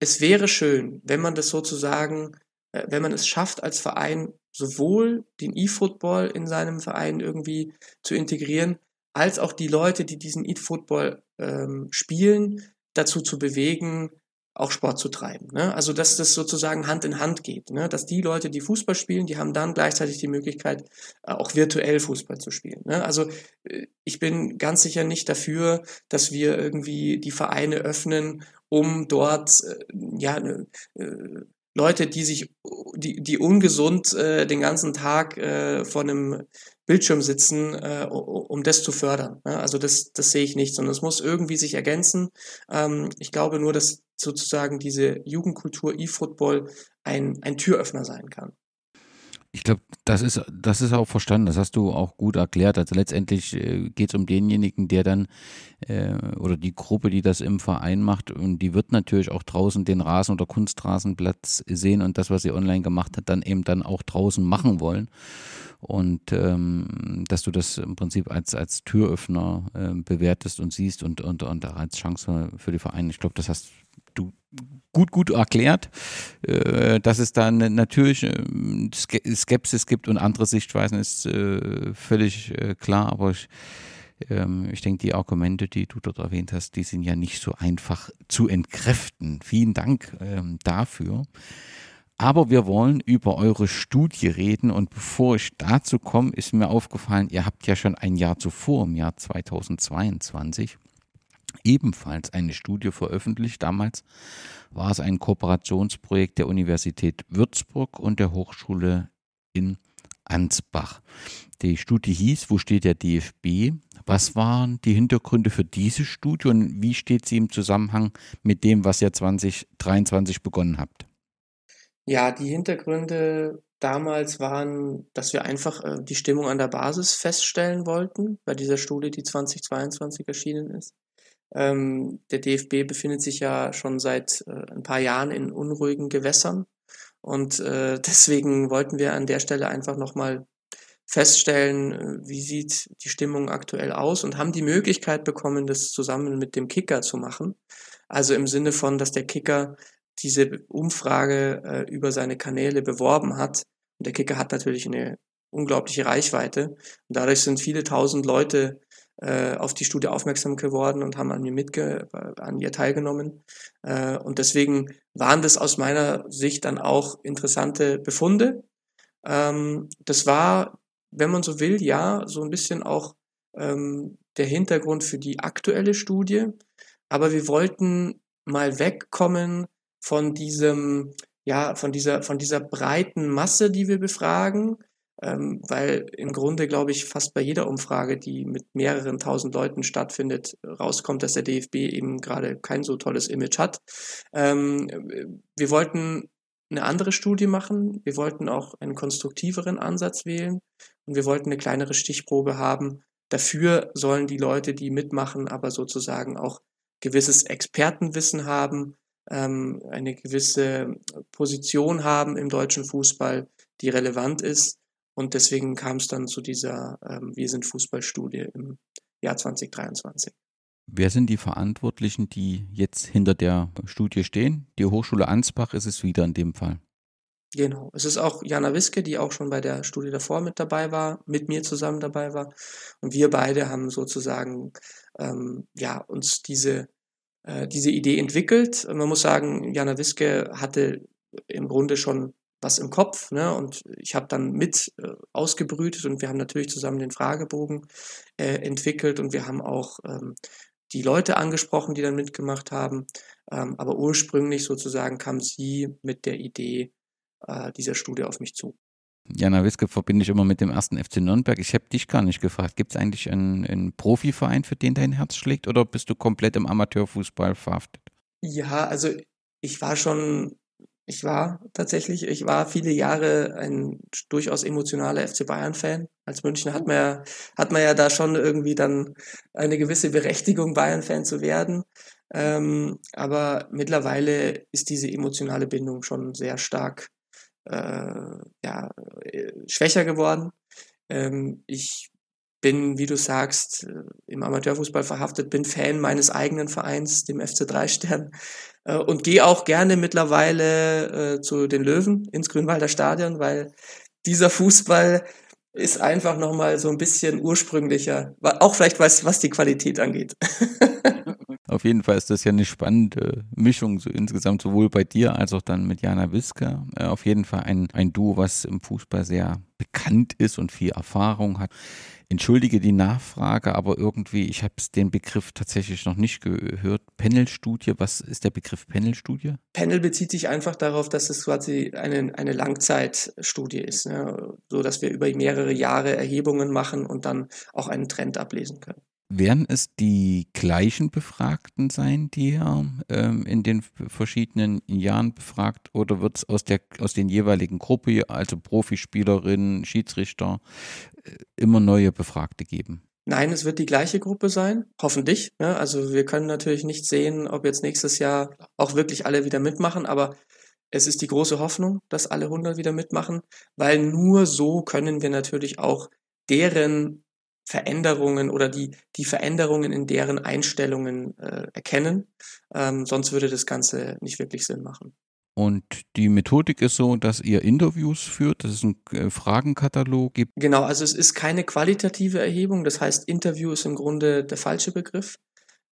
es wäre schön, wenn man das sozusagen äh, wenn man es schafft, als Verein sowohl den E-Football in seinem Verein irgendwie zu integrieren, als auch die Leute, die diesen E-Football ähm, spielen, dazu zu bewegen, auch Sport zu treiben. Ne? Also dass das sozusagen Hand in Hand geht. Ne? Dass die Leute, die Fußball spielen, die haben dann gleichzeitig die Möglichkeit, äh, auch virtuell Fußball zu spielen. Ne? Also äh, ich bin ganz sicher nicht dafür, dass wir irgendwie die Vereine öffnen, um dort äh, ja, ne, äh, Leute, die sich, die, die ungesund äh, den ganzen Tag äh, vor einem Bildschirm sitzen, äh, um das zu fördern. Ne? Also das, das sehe ich nicht, sondern es muss irgendwie sich ergänzen. Ähm, ich glaube nur, dass sozusagen diese Jugendkultur E-Football ein, ein Türöffner sein kann. Ich glaube, das ist, das ist auch verstanden, das hast du auch gut erklärt. Also letztendlich äh, geht es um denjenigen, der dann äh, oder die Gruppe, die das im Verein macht und die wird natürlich auch draußen den Rasen oder Kunstrasenplatz sehen und das, was sie online gemacht hat, dann eben dann auch draußen machen wollen. Und ähm, dass du das im Prinzip als, als Türöffner äh, bewertest und siehst und, und, und als Chance für die Vereine. Ich glaube, das hast gut, gut erklärt, äh, dass es da natürlich äh, Skepsis gibt und andere Sichtweisen ist äh, völlig klar, aber ich, ähm, ich denke, die Argumente, die du dort erwähnt hast, die sind ja nicht so einfach zu entkräften. Vielen Dank ähm, dafür. Aber wir wollen über eure Studie reden und bevor ich dazu komme, ist mir aufgefallen, ihr habt ja schon ein Jahr zuvor, im Jahr 2022, ebenfalls eine Studie veröffentlicht. Damals war es ein Kooperationsprojekt der Universität Würzburg und der Hochschule in Ansbach. Die Studie hieß, wo steht der DFB? Was waren die Hintergründe für diese Studie und wie steht sie im Zusammenhang mit dem, was ihr 2023 begonnen habt? Ja, die Hintergründe damals waren, dass wir einfach äh, die Stimmung an der Basis feststellen wollten, bei dieser Studie, die 2022 erschienen ist. Ähm, der DFB befindet sich ja schon seit äh, ein paar Jahren in unruhigen Gewässern. Und äh, <laughs> deswegen wollten wir an der Stelle einfach nochmal feststellen, äh, wie sieht die Stimmung aktuell aus und haben die Möglichkeit bekommen, das zusammen mit dem Kicker zu machen. Also im Sinne von, dass der Kicker diese Umfrage äh, über seine Kanäle beworben hat. Und der Kicker hat natürlich eine unglaubliche Reichweite. Und dadurch sind viele tausend Leute äh, auf die Studie aufmerksam geworden und haben an mir mitge an ihr teilgenommen. Äh, und deswegen waren das aus meiner Sicht dann auch interessante Befunde. Ähm, das war, wenn man so will, ja, so ein bisschen auch ähm, der Hintergrund für die aktuelle Studie. Aber wir wollten mal wegkommen von diesem, ja, von dieser, von dieser breiten Masse, die wir befragen, ähm, weil im Grunde, glaube ich, fast bei jeder Umfrage, die mit mehreren tausend Leuten stattfindet, rauskommt, dass der DFB eben gerade kein so tolles Image hat. Ähm, wir wollten eine andere Studie machen, wir wollten auch einen konstruktiveren Ansatz wählen und wir wollten eine kleinere Stichprobe haben. Dafür sollen die Leute, die mitmachen, aber sozusagen auch gewisses Expertenwissen haben, ähm, eine gewisse Position haben im deutschen Fußball, die relevant ist und deswegen kam es dann zu dieser ähm, Wir sind Fußballstudie im Jahr 2023. Wer sind die Verantwortlichen, die jetzt hinter der Studie stehen? Die Hochschule Ansbach ist es wieder in dem Fall. Genau. Es ist auch Jana Wiske, die auch schon bei der Studie davor mit dabei war, mit mir zusammen dabei war. Und wir beide haben sozusagen ähm, ja, uns diese, äh, diese Idee entwickelt. Man muss sagen, Jana Wiske hatte im Grunde schon was im Kopf. Ne? Und ich habe dann mit äh, ausgebrütet und wir haben natürlich zusammen den Fragebogen äh, entwickelt und wir haben auch ähm, die Leute angesprochen, die dann mitgemacht haben. Ähm, aber ursprünglich sozusagen kam sie mit der Idee äh, dieser Studie auf mich zu. Jana Wiske verbinde ich immer mit dem ersten FC Nürnberg. Ich habe dich gar nicht gefragt. Gibt es eigentlich einen, einen Profiverein, für den dein Herz schlägt, oder bist du komplett im Amateurfußball verhaftet? Ja, also ich war schon ich war tatsächlich, ich war viele Jahre ein durchaus emotionaler FC Bayern-Fan. Als München hat man ja, hat man ja da schon irgendwie dann eine gewisse Berechtigung, Bayern-Fan zu werden. Ähm, aber mittlerweile ist diese emotionale Bindung schon sehr stark äh, ja, äh, schwächer geworden. Ähm, ich bin, wie du sagst, äh, im Amateurfußball verhaftet, bin Fan meines eigenen Vereins, dem FC Dreistern, äh, und gehe auch gerne mittlerweile äh, zu den Löwen ins Grünwalder Stadion, weil dieser Fußball ist einfach nochmal so ein bisschen ursprünglicher, auch vielleicht was, was die Qualität angeht. <laughs> Auf jeden Fall ist das ja eine spannende Mischung, so insgesamt sowohl bei dir als auch dann mit Jana Wiska. Äh, auf jeden Fall ein, ein Duo, was im Fußball sehr bekannt ist und viel Erfahrung hat. Entschuldige die Nachfrage, aber irgendwie, ich habe den Begriff tatsächlich noch nicht gehört. Panel-Studie, was ist der Begriff Panel-Studie? Panel bezieht sich einfach darauf, dass es quasi eine, eine Langzeitstudie ist, ne? so dass wir über mehrere Jahre Erhebungen machen und dann auch einen Trend ablesen können. Werden es die gleichen Befragten sein, die er ähm, in den verschiedenen Jahren befragt, oder wird es aus, aus den jeweiligen Gruppe, also Profispielerinnen, Schiedsrichter, äh, immer neue Befragte geben? Nein, es wird die gleiche Gruppe sein, hoffentlich. Ja, ne? also wir können natürlich nicht sehen, ob jetzt nächstes Jahr auch wirklich alle wieder mitmachen, aber es ist die große Hoffnung, dass alle 100 wieder mitmachen, weil nur so können wir natürlich auch deren Veränderungen oder die, die Veränderungen in deren Einstellungen äh, erkennen. Ähm, sonst würde das Ganze nicht wirklich Sinn machen. Und die Methodik ist so, dass ihr Interviews führt, dass es einen äh, Fragenkatalog gibt. Genau, also es ist keine qualitative Erhebung, das heißt Interview ist im Grunde der falsche Begriff.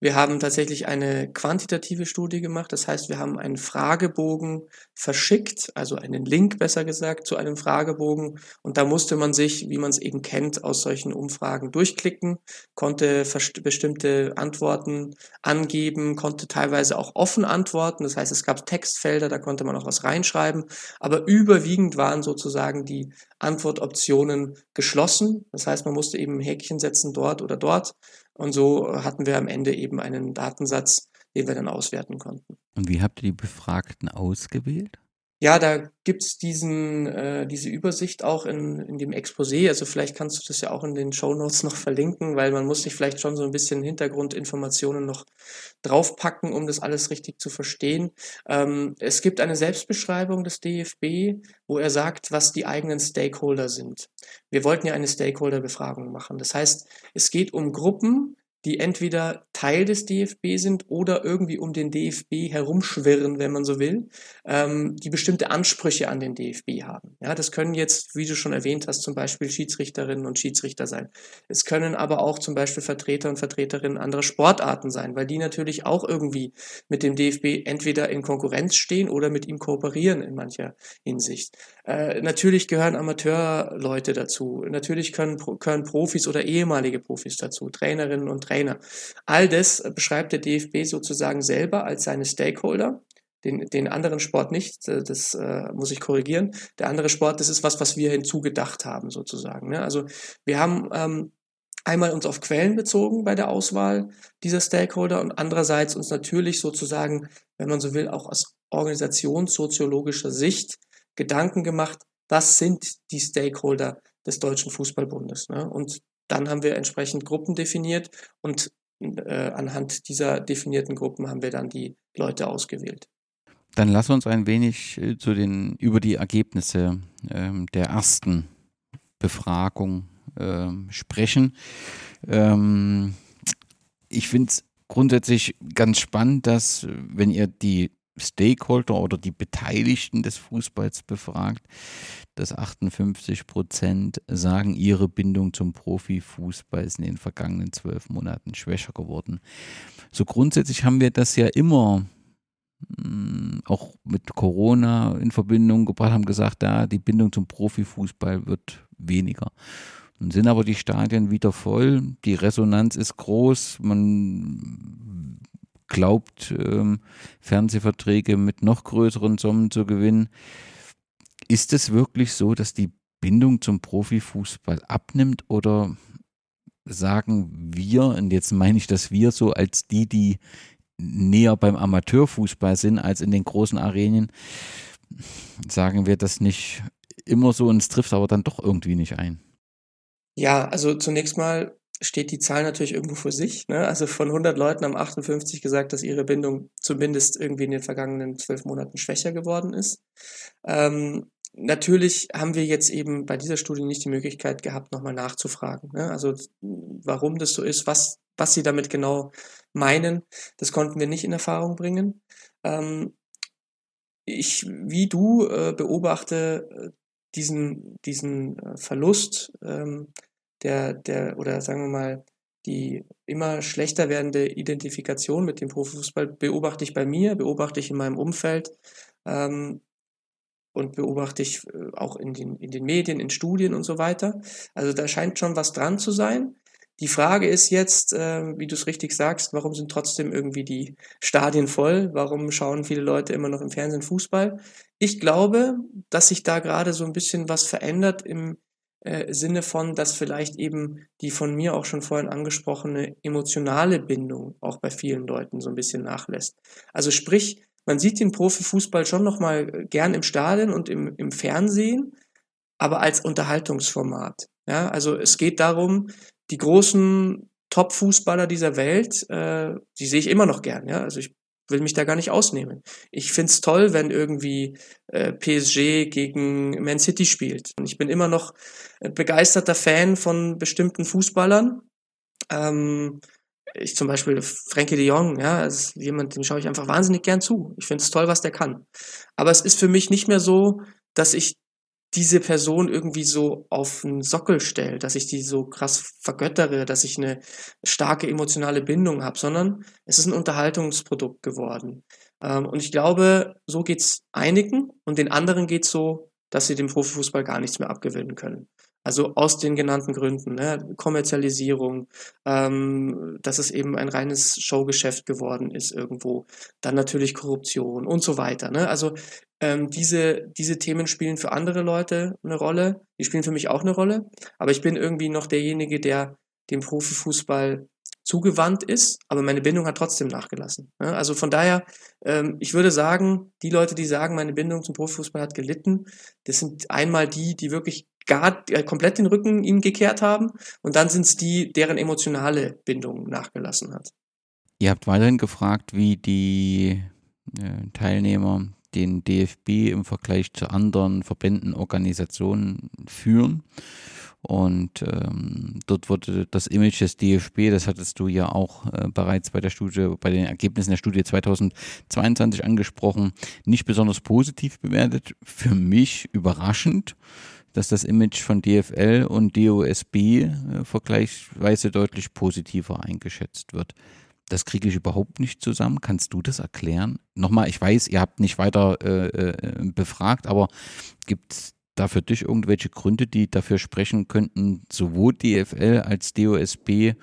Wir haben tatsächlich eine quantitative Studie gemacht. Das heißt, wir haben einen Fragebogen verschickt, also einen Link besser gesagt, zu einem Fragebogen. Und da musste man sich, wie man es eben kennt, aus solchen Umfragen durchklicken, konnte bestimmte Antworten angeben, konnte teilweise auch offen antworten. Das heißt, es gab Textfelder, da konnte man auch was reinschreiben. Aber überwiegend waren sozusagen die Antwortoptionen geschlossen. Das heißt, man musste eben ein Häkchen setzen dort oder dort. Und so hatten wir am Ende eben einen Datensatz, den wir dann auswerten konnten. Und wie habt ihr die Befragten ausgewählt? Ja, da gibt's diesen, äh, diese Übersicht auch in, in dem Exposé. Also vielleicht kannst du das ja auch in den Show Notes noch verlinken, weil man muss sich vielleicht schon so ein bisschen Hintergrundinformationen noch draufpacken, um das alles richtig zu verstehen. Ähm, es gibt eine Selbstbeschreibung des DFB, wo er sagt, was die eigenen Stakeholder sind. Wir wollten ja eine Stakeholder-Befragung machen. Das heißt, es geht um Gruppen, die entweder Teil des DFB sind oder irgendwie um den DFB herumschwirren, wenn man so will, ähm, die bestimmte Ansprüche an den DFB haben. Ja, das können jetzt, wie du schon erwähnt hast, zum Beispiel Schiedsrichterinnen und Schiedsrichter sein. Es können aber auch zum Beispiel Vertreter und Vertreterinnen anderer Sportarten sein, weil die natürlich auch irgendwie mit dem DFB entweder in Konkurrenz stehen oder mit ihm kooperieren in mancher Hinsicht. Äh, natürlich gehören Amateurleute dazu. Natürlich können, können Profis oder ehemalige Profis dazu, Trainerinnen und Trainer Trainer. All das beschreibt der DFB sozusagen selber als seine Stakeholder. Den, den anderen Sport nicht, äh, das äh, muss ich korrigieren. Der andere Sport, das ist was, was wir hinzugedacht haben, sozusagen. Ne? Also wir haben ähm, einmal uns auf Quellen bezogen bei der Auswahl dieser Stakeholder und andererseits uns natürlich sozusagen, wenn man so will, auch aus organisationssoziologischer Sicht Gedanken gemacht, was sind die Stakeholder des Deutschen Fußballbundes. Ne? Und dann haben wir entsprechend Gruppen definiert und äh, anhand dieser definierten Gruppen haben wir dann die Leute ausgewählt. Dann lass uns ein wenig äh, zu den, über die Ergebnisse ähm, der ersten Befragung ähm, sprechen. Ähm, ich finde es grundsätzlich ganz spannend, dass wenn ihr die Stakeholder oder die Beteiligten des Fußballs befragt, dass 58 Prozent sagen, ihre Bindung zum Profifußball ist in den vergangenen zwölf Monaten schwächer geworden. So grundsätzlich haben wir das ja immer mm, auch mit Corona in Verbindung gebracht, haben gesagt, ja, die Bindung zum Profifußball wird weniger. Nun sind aber die Stadien wieder voll, die Resonanz ist groß, man glaubt, ähm, Fernsehverträge mit noch größeren Summen zu gewinnen. Ist es wirklich so, dass die Bindung zum Profifußball abnimmt oder sagen wir, und jetzt meine ich das wir so als die, die näher beim Amateurfußball sind als in den großen Arenen, sagen wir das nicht immer so und es trifft aber dann doch irgendwie nicht ein. Ja, also zunächst mal steht die Zahl natürlich irgendwo für sich. Ne? Also von 100 Leuten haben 58 gesagt, dass ihre Bindung zumindest irgendwie in den vergangenen zwölf Monaten schwächer geworden ist. Ähm, natürlich haben wir jetzt eben bei dieser Studie nicht die Möglichkeit gehabt, nochmal nachzufragen. Ne? Also warum das so ist, was, was sie damit genau meinen, das konnten wir nicht in Erfahrung bringen. Ähm, ich, wie du, äh, beobachte äh, diesen, diesen äh, Verlust ähm, der, der, oder sagen wir mal, die immer schlechter werdende Identifikation mit dem Profifußball beobachte ich bei mir, beobachte ich in meinem Umfeld ähm, und beobachte ich äh, auch in den, in den Medien, in Studien und so weiter. Also da scheint schon was dran zu sein. Die Frage ist jetzt, äh, wie du es richtig sagst, warum sind trotzdem irgendwie die Stadien voll? Warum schauen viele Leute immer noch im Fernsehen Fußball? Ich glaube, dass sich da gerade so ein bisschen was verändert im äh, Sinne von, dass vielleicht eben die von mir auch schon vorhin angesprochene emotionale Bindung auch bei vielen Leuten so ein bisschen nachlässt. Also sprich, man sieht den Profifußball schon nochmal gern im Stadion und im, im Fernsehen, aber als Unterhaltungsformat. Ja, also es geht darum, die großen Top-Fußballer dieser Welt, äh, die sehe ich immer noch gern. Ja, also ich will mich da gar nicht ausnehmen. Ich find's toll, wenn irgendwie äh, PSG gegen Man City spielt. Und ich bin immer noch begeisterter Fan von bestimmten Fußballern. Ähm, ich zum Beispiel Frankie de Jong, ja, ist jemand, dem schaue ich einfach wahnsinnig gern zu. Ich finde es toll, was der kann. Aber es ist für mich nicht mehr so, dass ich diese Person irgendwie so auf einen Sockel stelle, dass ich die so krass vergöttere, dass ich eine starke emotionale Bindung habe, sondern es ist ein Unterhaltungsprodukt geworden. Ähm, und ich glaube, so geht's einigen und den anderen geht's so, dass sie dem Profifußball gar nichts mehr abgewinnen können. Also aus den genannten Gründen, ne? Kommerzialisierung, ähm, dass es eben ein reines Showgeschäft geworden ist irgendwo, dann natürlich Korruption und so weiter. Ne? Also ähm, diese, diese Themen spielen für andere Leute eine Rolle, die spielen für mich auch eine Rolle, aber ich bin irgendwie noch derjenige, der dem Profifußball zugewandt ist, aber meine Bindung hat trotzdem nachgelassen. Ne? Also von daher, ähm, ich würde sagen, die Leute, die sagen, meine Bindung zum Profifußball hat gelitten, das sind einmal die, die wirklich gar äh, komplett den Rücken ihm gekehrt haben und dann sind es die, deren emotionale Bindung nachgelassen hat. Ihr habt weiterhin gefragt, wie die äh, Teilnehmer den DFB im Vergleich zu anderen Verbänden, Organisationen führen. Und ähm, dort wurde das Image des DFB, das hattest du ja auch äh, bereits bei der Studie, bei den Ergebnissen der Studie 2022 angesprochen, nicht besonders positiv bewertet. Für mich überraschend dass das Image von DFL und DOSB äh, vergleichsweise deutlich positiver eingeschätzt wird. Das kriege ich überhaupt nicht zusammen. Kannst du das erklären? Nochmal, ich weiß, ihr habt nicht weiter äh, äh, befragt, aber gibt es da für dich irgendwelche Gründe, die dafür sprechen könnten, sowohl DFL als DOSB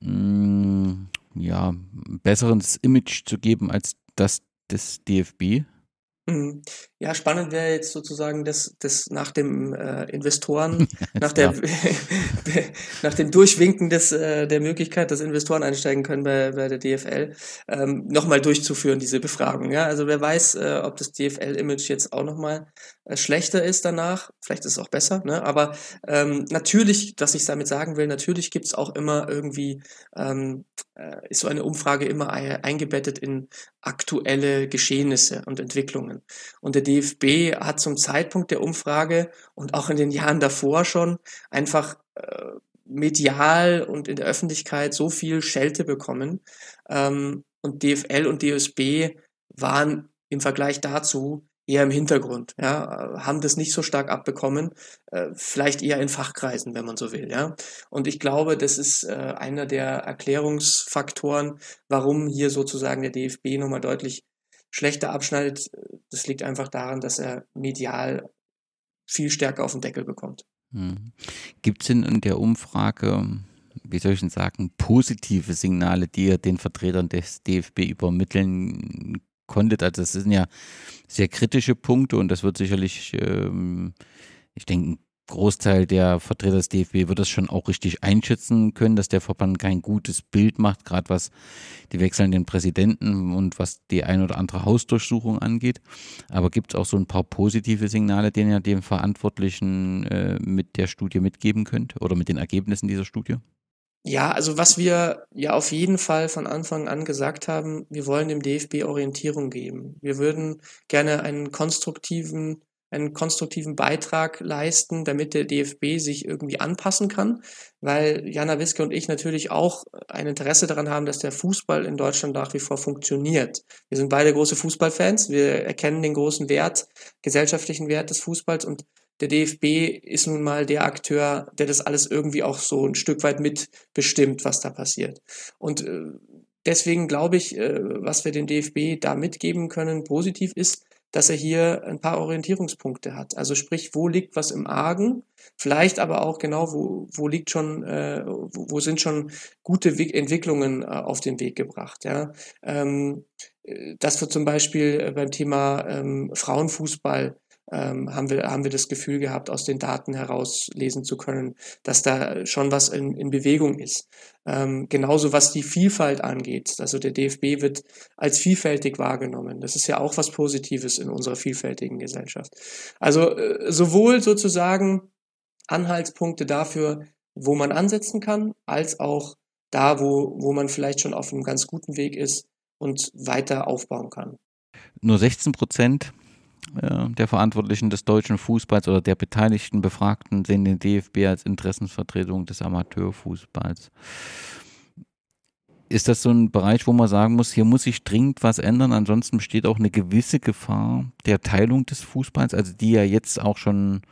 mh, mm, ja, ein besseres Image zu geben als das des DFB? Ja, spannend wäre jetzt sozusagen das, das nach dem äh, Investoren, <laughs> nach, der, <laughs> nach dem Durchwinken des, äh, der Möglichkeit, dass Investoren einsteigen können bei, bei der DFL, ähm, nochmal durchzuführen, diese Befragung. Ja? Also wer weiß, äh, ob das DFL-Image jetzt auch nochmal äh, schlechter ist danach, vielleicht ist es auch besser, ne? aber ähm, natürlich, was ich damit sagen will, natürlich gibt's auch immer irgendwie, ähm, äh, ist so eine Umfrage immer eingebettet in aktuelle Geschehnisse und Entwicklungen. Und der DFB hat zum Zeitpunkt der Umfrage und auch in den Jahren davor schon einfach äh, medial und in der Öffentlichkeit so viel Schelte bekommen. Ähm, und DFL und DSB waren im Vergleich dazu eher im Hintergrund, ja, haben das nicht so stark abbekommen, äh, vielleicht eher in Fachkreisen, wenn man so will, ja. Und ich glaube, das ist äh, einer der Erklärungsfaktoren, warum hier sozusagen der DFB nochmal deutlich schlechter abschneidet. Das liegt einfach daran, dass er medial viel stärker auf den Deckel bekommt. Hm. Gibt es in der Umfrage, wie soll ich denn sagen, positive Signale, die ihr den Vertretern des DFB übermitteln konntet. Also das sind ja sehr kritische Punkte und das wird sicherlich, ähm, ich denke, Großteil der Vertreter des DFB wird das schon auch richtig einschätzen können, dass der Verband kein gutes Bild macht, gerade was die wechselnden Präsidenten und was die ein oder andere Hausdurchsuchung angeht. Aber gibt es auch so ein paar positive Signale, denen ihr dem Verantwortlichen äh, mit der Studie mitgeben könnt oder mit den Ergebnissen dieser Studie? Ja, also was wir ja auf jeden Fall von Anfang an gesagt haben, wir wollen dem DFB Orientierung geben. Wir würden gerne einen konstruktiven, einen konstruktiven Beitrag leisten, damit der DFB sich irgendwie anpassen kann, weil Jana Wiske und ich natürlich auch ein Interesse daran haben, dass der Fußball in Deutschland nach wie vor funktioniert. Wir sind beide große Fußballfans, wir erkennen den großen Wert, gesellschaftlichen Wert des Fußballs und der DFB ist nun mal der Akteur, der das alles irgendwie auch so ein Stück weit mitbestimmt, was da passiert. Und äh, deswegen glaube ich, äh, was wir dem DFB da mitgeben können, positiv ist, dass er hier ein paar Orientierungspunkte hat. Also sprich, wo liegt was im Argen? Vielleicht aber auch genau, wo, wo liegt schon, äh, wo, wo sind schon gute Entwicklungen äh, auf den Weg gebracht. Ja? Ähm, äh, dass wir zum Beispiel äh, beim Thema ähm, Frauenfußball ähm, haben, wir, haben wir das Gefühl gehabt, aus den Daten herauslesen zu können, dass da schon was in, in Bewegung ist. Ähm, genauso was die Vielfalt angeht. Also der DFB wird als vielfältig wahrgenommen. Das ist ja auch was Positives in unserer vielfältigen Gesellschaft. Also äh, sowohl sozusagen Anhaltspunkte dafür, wo man ansetzen kann, als auch da, wo, wo man vielleicht schon auf einem ganz guten Weg ist und weiter aufbauen kann. Nur 16 Prozent äh, der Verantwortlichen des deutschen Fußballs oder der beteiligten Befragten sehen den DFB als Interessensvertretung des Amateurfußballs. Ist das so ein Bereich, wo man sagen muss, hier muss sich dringend was ändern? Ansonsten besteht auch eine gewisse Gefahr der Teilung des Fußballs, also die ja jetzt auch schon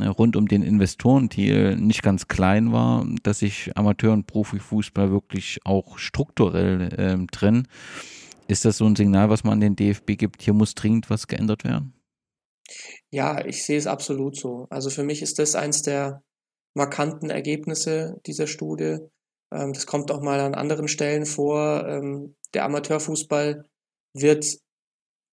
äh, rund um den Investorendeal nicht ganz klein war, dass sich Amateur- und Profifußball wirklich auch strukturell äh, trennen. Ist das so ein Signal, was man an den DFB gibt, hier muss dringend was geändert werden? Ja, ich sehe es absolut so. Also für mich ist das eins der markanten Ergebnisse dieser Studie. Ähm, das kommt auch mal an anderen Stellen vor. Ähm, der Amateurfußball wird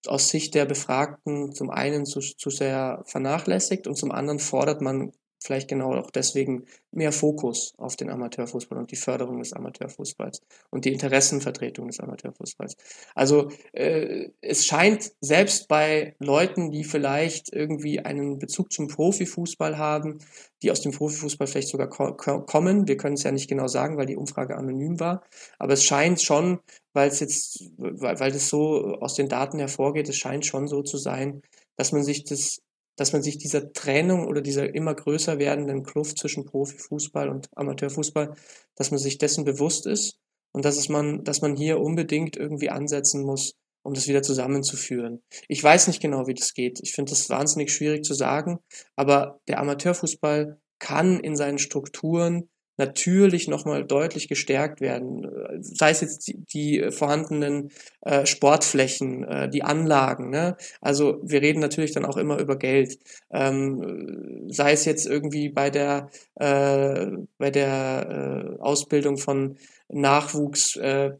aus Sicht der Befragten zum einen zu, zu sehr vernachlässigt und zum anderen fordert man vielleicht genau auch deswegen mehr Fokus auf den Amateurfußball und die Förderung des Amateurfußballs und die Interessenvertretung des Amateurfußballs. Also äh, es scheint selbst bei Leuten, die vielleicht irgendwie einen Bezug zum Profifußball haben, die aus dem Profifußball vielleicht sogar ko kommen, wir können es ja nicht genau sagen, weil die Umfrage anonym war, aber es scheint schon, weil es jetzt, weil, weil das so aus den Daten hervorgeht, es scheint schon so zu sein, dass man sich das dass man sich dieser Trennung oder dieser immer größer werdenden Kluft zwischen Profifußball und Amateurfußball, dass man sich dessen bewusst ist und dass es man, dass man hier unbedingt irgendwie ansetzen muss, um das wieder zusammenzuführen. Ich weiß nicht genau, wie das geht. Ich finde das wahnsinnig schwierig zu sagen, aber der Amateurfußball kann in seinen Strukturen natürlich nochmal deutlich gestärkt werden. Sei es jetzt die, die vorhandenen äh, Sportflächen, äh, die Anlagen. Ne? Also wir reden natürlich dann auch immer über Geld. Ähm, sei es jetzt irgendwie bei der, äh, bei der äh, Ausbildung von Nachwuchs. Äh,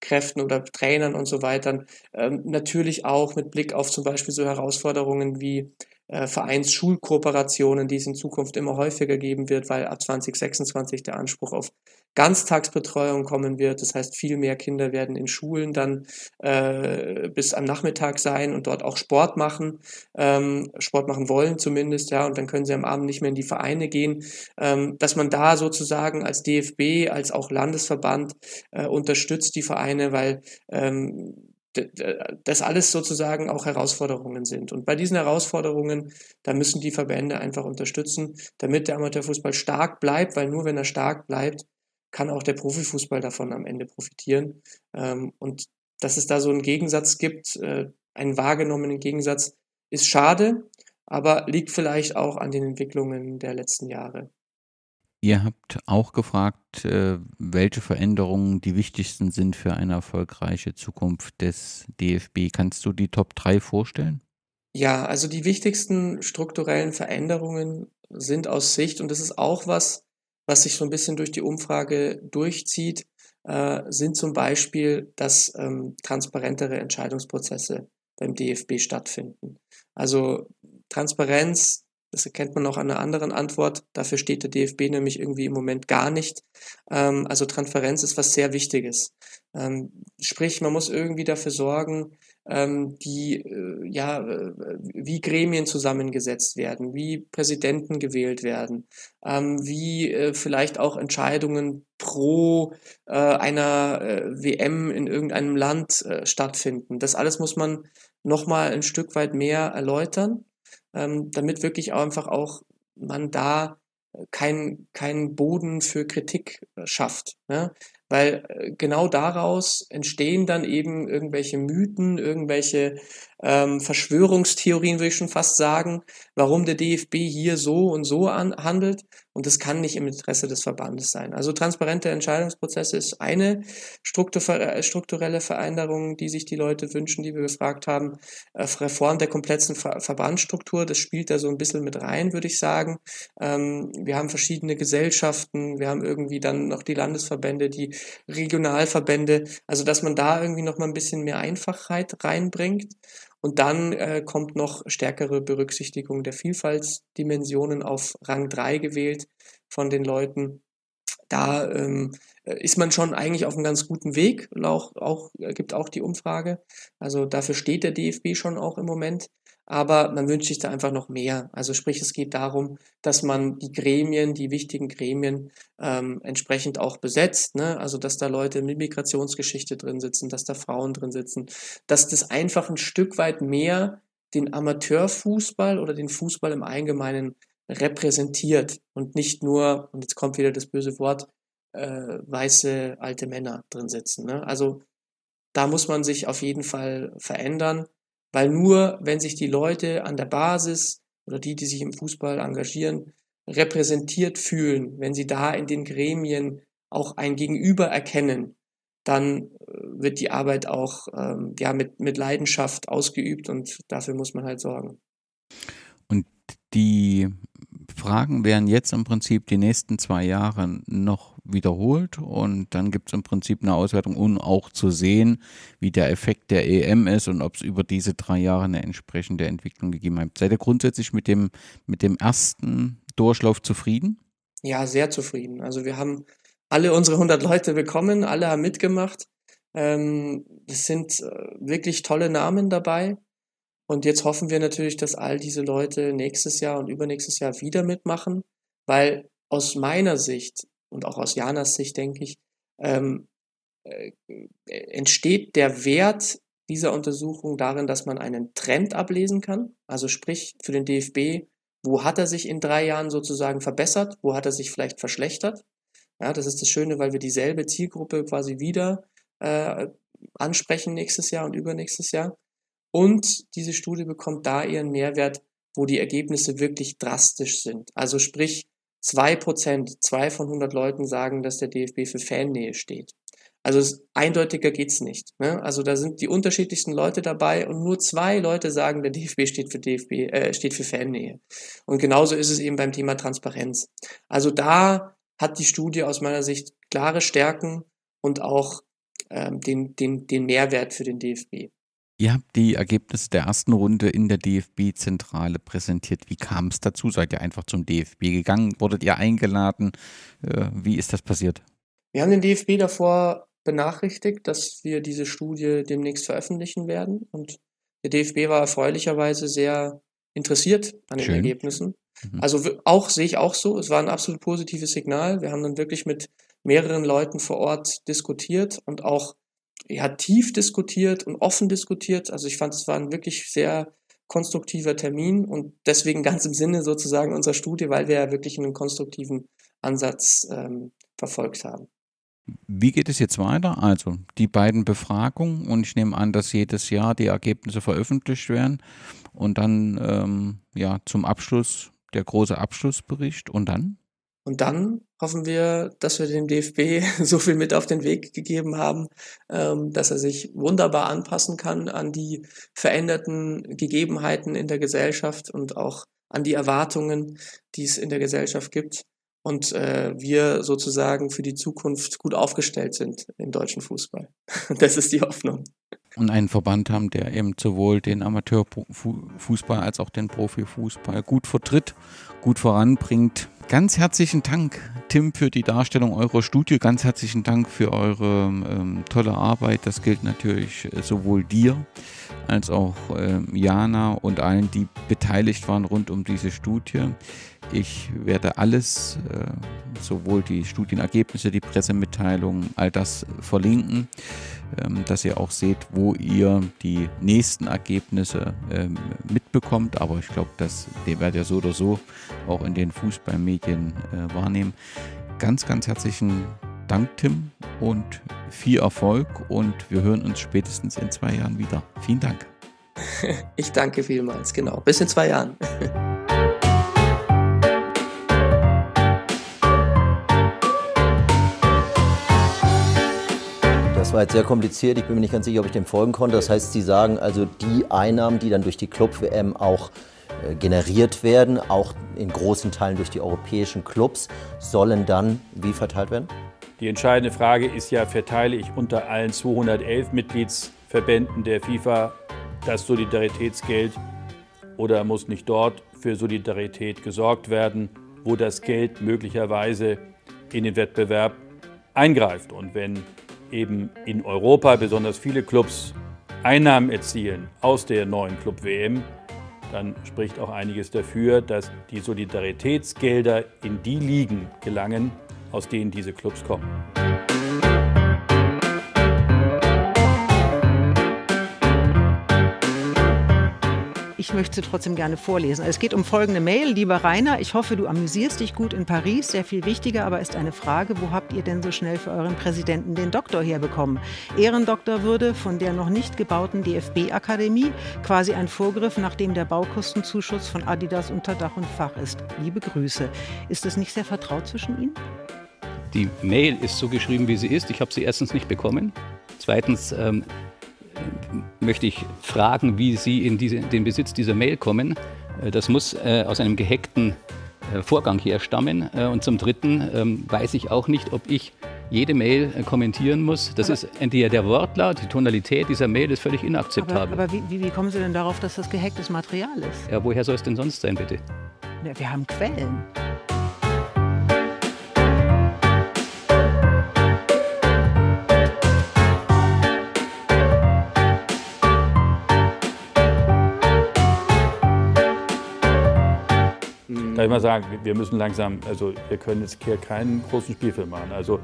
Kräften oder Trainern und so weiter. Ähm, natürlich auch mit Blick auf zum Beispiel so Herausforderungen wie äh, Vereinsschulkooperationen, die es in Zukunft immer häufiger geben wird, weil ab 2026 der Anspruch auf Ganztagsbetreuung kommen wird. Das heißt, viel mehr Kinder werden in Schulen dann äh, bis am Nachmittag sein und dort auch Sport machen, ähm, Sport machen wollen zumindest, ja, und dann können sie am Abend nicht mehr in die Vereine gehen. Ähm, dass man da sozusagen als DFB, als auch Landesverband äh, unterstützt die Vereine, weil ähm, das alles sozusagen auch Herausforderungen sind. Und bei diesen Herausforderungen, da müssen die Verbände einfach unterstützen, damit der Amateurfußball stark bleibt, weil nur wenn er stark bleibt, kann auch der Profifußball davon am Ende profitieren. Ähm, und dass es da so einen Gegensatz gibt, äh, einen wahrgenommenen Gegensatz, ist schade, aber liegt vielleicht auch an den Entwicklungen der letzten Jahre. Ihr habt auch gefragt, äh, welche Veränderungen die wichtigsten sind für eine erfolgreiche Zukunft des DFB. Kannst du die Top 3 vorstellen? Ja, also die wichtigsten strukturellen Veränderungen sind aus Sicht, und das ist auch was, was sich so ein bisschen durch die Umfrage durchzieht, äh, sind zum Beispiel, dass ähm, transparentere Entscheidungsprozesse beim DFB stattfinden. Also Transparenz das erkennt man auch an einer anderen Antwort. Dafür steht der DFB nämlich irgendwie im Moment gar nicht. Ähm, also Transparenz ist was sehr Wichtiges. Ähm, sprich, man muss irgendwie dafür sorgen, ähm, die, äh, ja, äh, wie Gremien zusammengesetzt werden, wie Präsidenten gewählt werden, ähm, wie äh, vielleicht auch Entscheidungen pro äh, einer äh, WM in irgendeinem Land stattfinden. Das alles muss man nochmal ein Stück weit mehr erläutern ähm, damit wirklich einfach auch man da keinen kein Boden für Kritik äh, schafft. Ne? Weil äh, genau daraus entstehen dann eben irgendwelche Mythen, irgendwelche ähm, Verschwörungstheorien, würde ich schon fast sagen, warum der DFB hier so und so an, handelt. Und das kann nicht im Interesse des Verbandes sein. Also transparente Entscheidungsprozesse ist eine äh, strukturelle Veränderung, die sich die Leute wünschen, die wir gefragt haben. Äh, Reform der kompletten Ver Verbandsstruktur, das spielt da so ein bisschen mit rein, würde ich sagen. Ähm, wir haben verschiedene Gesellschaften, wir haben irgendwie dann noch die Landesverbände, die Regionalverbände. Also dass man da irgendwie noch mal ein bisschen mehr Einfachheit reinbringt. Und dann äh, kommt noch stärkere Berücksichtigung der Vielfaltsdimensionen auf Rang 3 gewählt von den Leuten. Da ähm, ist man schon eigentlich auf einem ganz guten Weg, auch, auch, gibt auch die Umfrage. Also dafür steht der DFB schon auch im Moment aber man wünscht sich da einfach noch mehr. Also sprich, es geht darum, dass man die Gremien, die wichtigen Gremien ähm, entsprechend auch besetzt. Ne? Also dass da Leute mit Migrationsgeschichte drin sitzen, dass da Frauen drin sitzen, dass das einfach ein Stück weit mehr den Amateurfußball oder den Fußball im Allgemeinen repräsentiert und nicht nur, und jetzt kommt wieder das böse Wort, äh, weiße alte Männer drin sitzen. Ne? Also da muss man sich auf jeden Fall verändern. Weil nur wenn sich die Leute an der Basis oder die, die sich im Fußball engagieren, repräsentiert fühlen, wenn sie da in den Gremien auch ein Gegenüber erkennen, dann äh, wird die Arbeit auch ähm, ja, mit, mit Leidenschaft ausgeübt und dafür muss man halt sorgen. Und die Fragen werden jetzt im Prinzip die nächsten zwei Jahre noch wiederholt und dann gibt es im Prinzip eine Auswertung, um auch zu sehen, wie der Effekt der EM ist und ob es über diese drei Jahre eine entsprechende Entwicklung gegeben hat. Seid ihr grundsätzlich mit dem, mit dem ersten Durchlauf zufrieden? Ja, sehr zufrieden. Also wir haben alle unsere 100 Leute bekommen, alle haben mitgemacht. Ähm, es sind äh, wirklich tolle Namen dabei. Und jetzt hoffen wir natürlich, dass all diese Leute nächstes Jahr und übernächstes Jahr wieder mitmachen, weil aus meiner Sicht und auch aus Janas Sicht denke ich, ähm, äh, entsteht der Wert dieser Untersuchung darin, dass man einen Trend ablesen kann. Also sprich für den DFB, wo hat er sich in drei Jahren sozusagen verbessert, wo hat er sich vielleicht verschlechtert. Ja, das ist das Schöne, weil wir dieselbe Zielgruppe quasi wieder äh, ansprechen nächstes Jahr und übernächstes Jahr. Und diese Studie bekommt da ihren Mehrwert, wo die Ergebnisse wirklich drastisch sind. Also sprich, zwei Prozent, zwei von 100 Leuten sagen, dass der DFB für Fannähe steht. Also eindeutiger geht's nicht. Ne? Also da sind die unterschiedlichsten Leute dabei und nur zwei Leute sagen, der DFB steht für DFB, äh, steht für Fannähe. Und genauso ist es eben beim Thema Transparenz. Also da hat die Studie aus meiner Sicht klare Stärken und auch ähm, den, den, den Mehrwert für den DFB. Ihr habt die Ergebnisse der ersten Runde in der DFB-Zentrale präsentiert. Wie kam es dazu? Seid ihr einfach zum DFB gegangen? Wurdet ihr eingeladen? Äh, wie ist das passiert? Wir haben den DFB davor benachrichtigt, dass wir diese Studie demnächst veröffentlichen werden. Und der DFB war erfreulicherweise sehr interessiert an den Schön. Ergebnissen. Mhm. Also auch sehe ich auch so. Es war ein absolut positives Signal. Wir haben dann wirklich mit mehreren Leuten vor Ort diskutiert und auch ja, tief diskutiert und offen diskutiert. Also ich fand, es war ein wirklich sehr konstruktiver Termin und deswegen ganz im Sinne sozusagen unserer Studie, weil wir ja wirklich einen konstruktiven Ansatz ähm, verfolgt haben. Wie geht es jetzt weiter? Also die beiden Befragungen und ich nehme an, dass jedes Jahr die Ergebnisse veröffentlicht werden und dann ähm, ja zum Abschluss der große Abschlussbericht und dann? Und dann hoffen wir, dass wir dem DFB <laughs> so viel mit auf den Weg gegeben haben, ähm, dass er sich wunderbar anpassen kann an die veränderten Gegebenheiten in der Gesellschaft und auch an die Erwartungen, die es in der Gesellschaft gibt und äh, wir sozusagen für die Zukunft gut aufgestellt sind im deutschen Fußball. <laughs> Das ist die Hoffnung. Und einen Verband haben, der eben sowohl den Amateurfußball als auch den Profifußball gut vertritt, gut voranbringt. Ganz herzlichen Dank, Tim, für die Darstellung eurer Studie. Ganz herzlichen Dank für eure ähm, tolle Arbeit. Das gilt natürlich äh, sowohl dir als auch äh, Jana und allen, die beteiligt waren rund um diese Studie. Ich werde alles, äh, sowohl die Studienergebnisse, die Pressemitteilungen, all das verlinken, ähm, dass ihr auch seht, wo ihr die nächsten Ergebnisse ähm, mitbekommt. Aber ich glaube, das werdet ihr so oder so auch in den Fußballmedien äh, wahrnehmen. Ganz, ganz herzlichen Dank, Tim, und viel Erfolg. Und wir hören uns spätestens in zwei Jahren wieder. Vielen Dank. <laughs> Ich danke vielmals, genau. Bis in zwei Jahren. <laughs> war jetzt sehr kompliziert. Ich bin mir nicht ganz sicher, ob ich dem folgen konnte. Das heißt, Sie sagen also, die Einnahmen, die dann durch die Club-WM auch generiert werden, auch in großen Teilen durch die europäischen Clubs, sollen dann wie verteilt werden? Die entscheidende Frage ist ja, verteile ich unter allen 211 Mitgliedsverbänden der FIFA das Solidaritätsgeld oder muss nicht dort für Solidarität gesorgt werden, wo das Geld möglicherweise in den Wettbewerb eingreift. Und wenn eben in Europa besonders viele Clubs Einnahmen erzielen aus der neuen Club WM, dann spricht auch einiges dafür, dass die Solidaritätsgelder in die Ligen gelangen, aus denen diese Clubs kommen. Ich möchte sie trotzdem gerne vorlesen. Es geht um folgende Mail. Lieber Rainer, ich hoffe, du amüsierst dich gut in Paris. Sehr viel wichtiger aber ist eine Frage, wo habt ihr denn so schnell für euren Präsidenten den Doktor herbekommen? Ehrendoktorwürde von der noch nicht gebauten DFB-Akademie, quasi ein Vorgriff, nachdem der Baukostenzuschuss von Adidas unter Dach und Fach ist. Liebe Grüße. Ist es nicht sehr vertraut zwischen Ihnen? Die Mail ist so geschrieben, wie sie ist. Ich habe sie erstens nicht bekommen. Zweitens ähm, möchte ich fragen, wie Sie in diese, den Besitz dieser Mail kommen. Äh, das muss äh, aus einem gehackten äh, Vorgang herstammen. Und zum Dritten ähm, weiß ich auch nicht, ob ich jede Mail kommentieren muss. Das aber ist entweder der Wortlaut, die Tonalität dieser Mail ist völlig inakzeptabel. Aber, aber wie, wie, kommen Sie denn darauf, dass das gehacktes Material ist? Ja, woher soll es denn sonst sein, bitte? Ja, wir haben Quellen. Ich mal sagen, wir müssen langsam, also wir können jetzt hier keinen großen Spielfilm machen. Also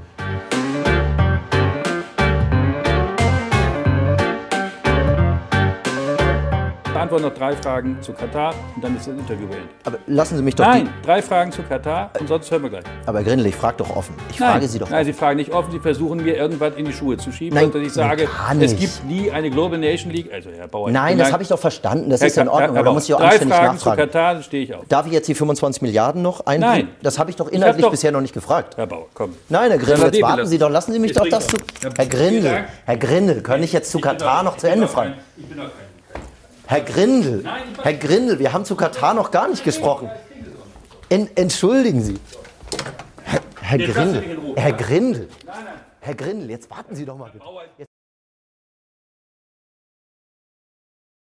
beantworte noch drei Fragen zu Katar und dann ist das Interview beendet. Aber lassen Sie mich doch. Nein, drei Fragen zu Katar und sonst hören wir gleich. Aber Grindel, ich frage doch offen. Ich nein, frage Sie doch Nein, Sie fragen nicht offen. Sie versuchen mir irgendwas in die Schuhe zu schieben. Nein, dass ich sage, es gibt nie eine Global Nation League. Also, Herr Bauer. Nein, das habe ich doch verstanden. Das Herr ist ja in Ordnung. Herr da muss ich auch drei anständig Fragen nachfragen. zu Katar, stehe ich auf. Darf ich jetzt die 25 Milliarden noch einbringen? Nein. Das habe ich doch inhaltlich ich bisher noch nicht gefragt. Herr Bauer, komm. Nein, Herr Grindel, jetzt warten Sie doch. Lassen Sie mich doch das zu. Herr Grindel, Herr Grindel, kann ich jetzt zu Katar noch zu Ende fragen? Ich bin doch kein Herr Grindel, Herr Grindel, wir haben zu Katar noch gar nicht gesprochen. En, entschuldigen Sie. Herr, Herr Grindel, Herr Grindel, Herr Grindel, jetzt warten Sie doch mal bitte.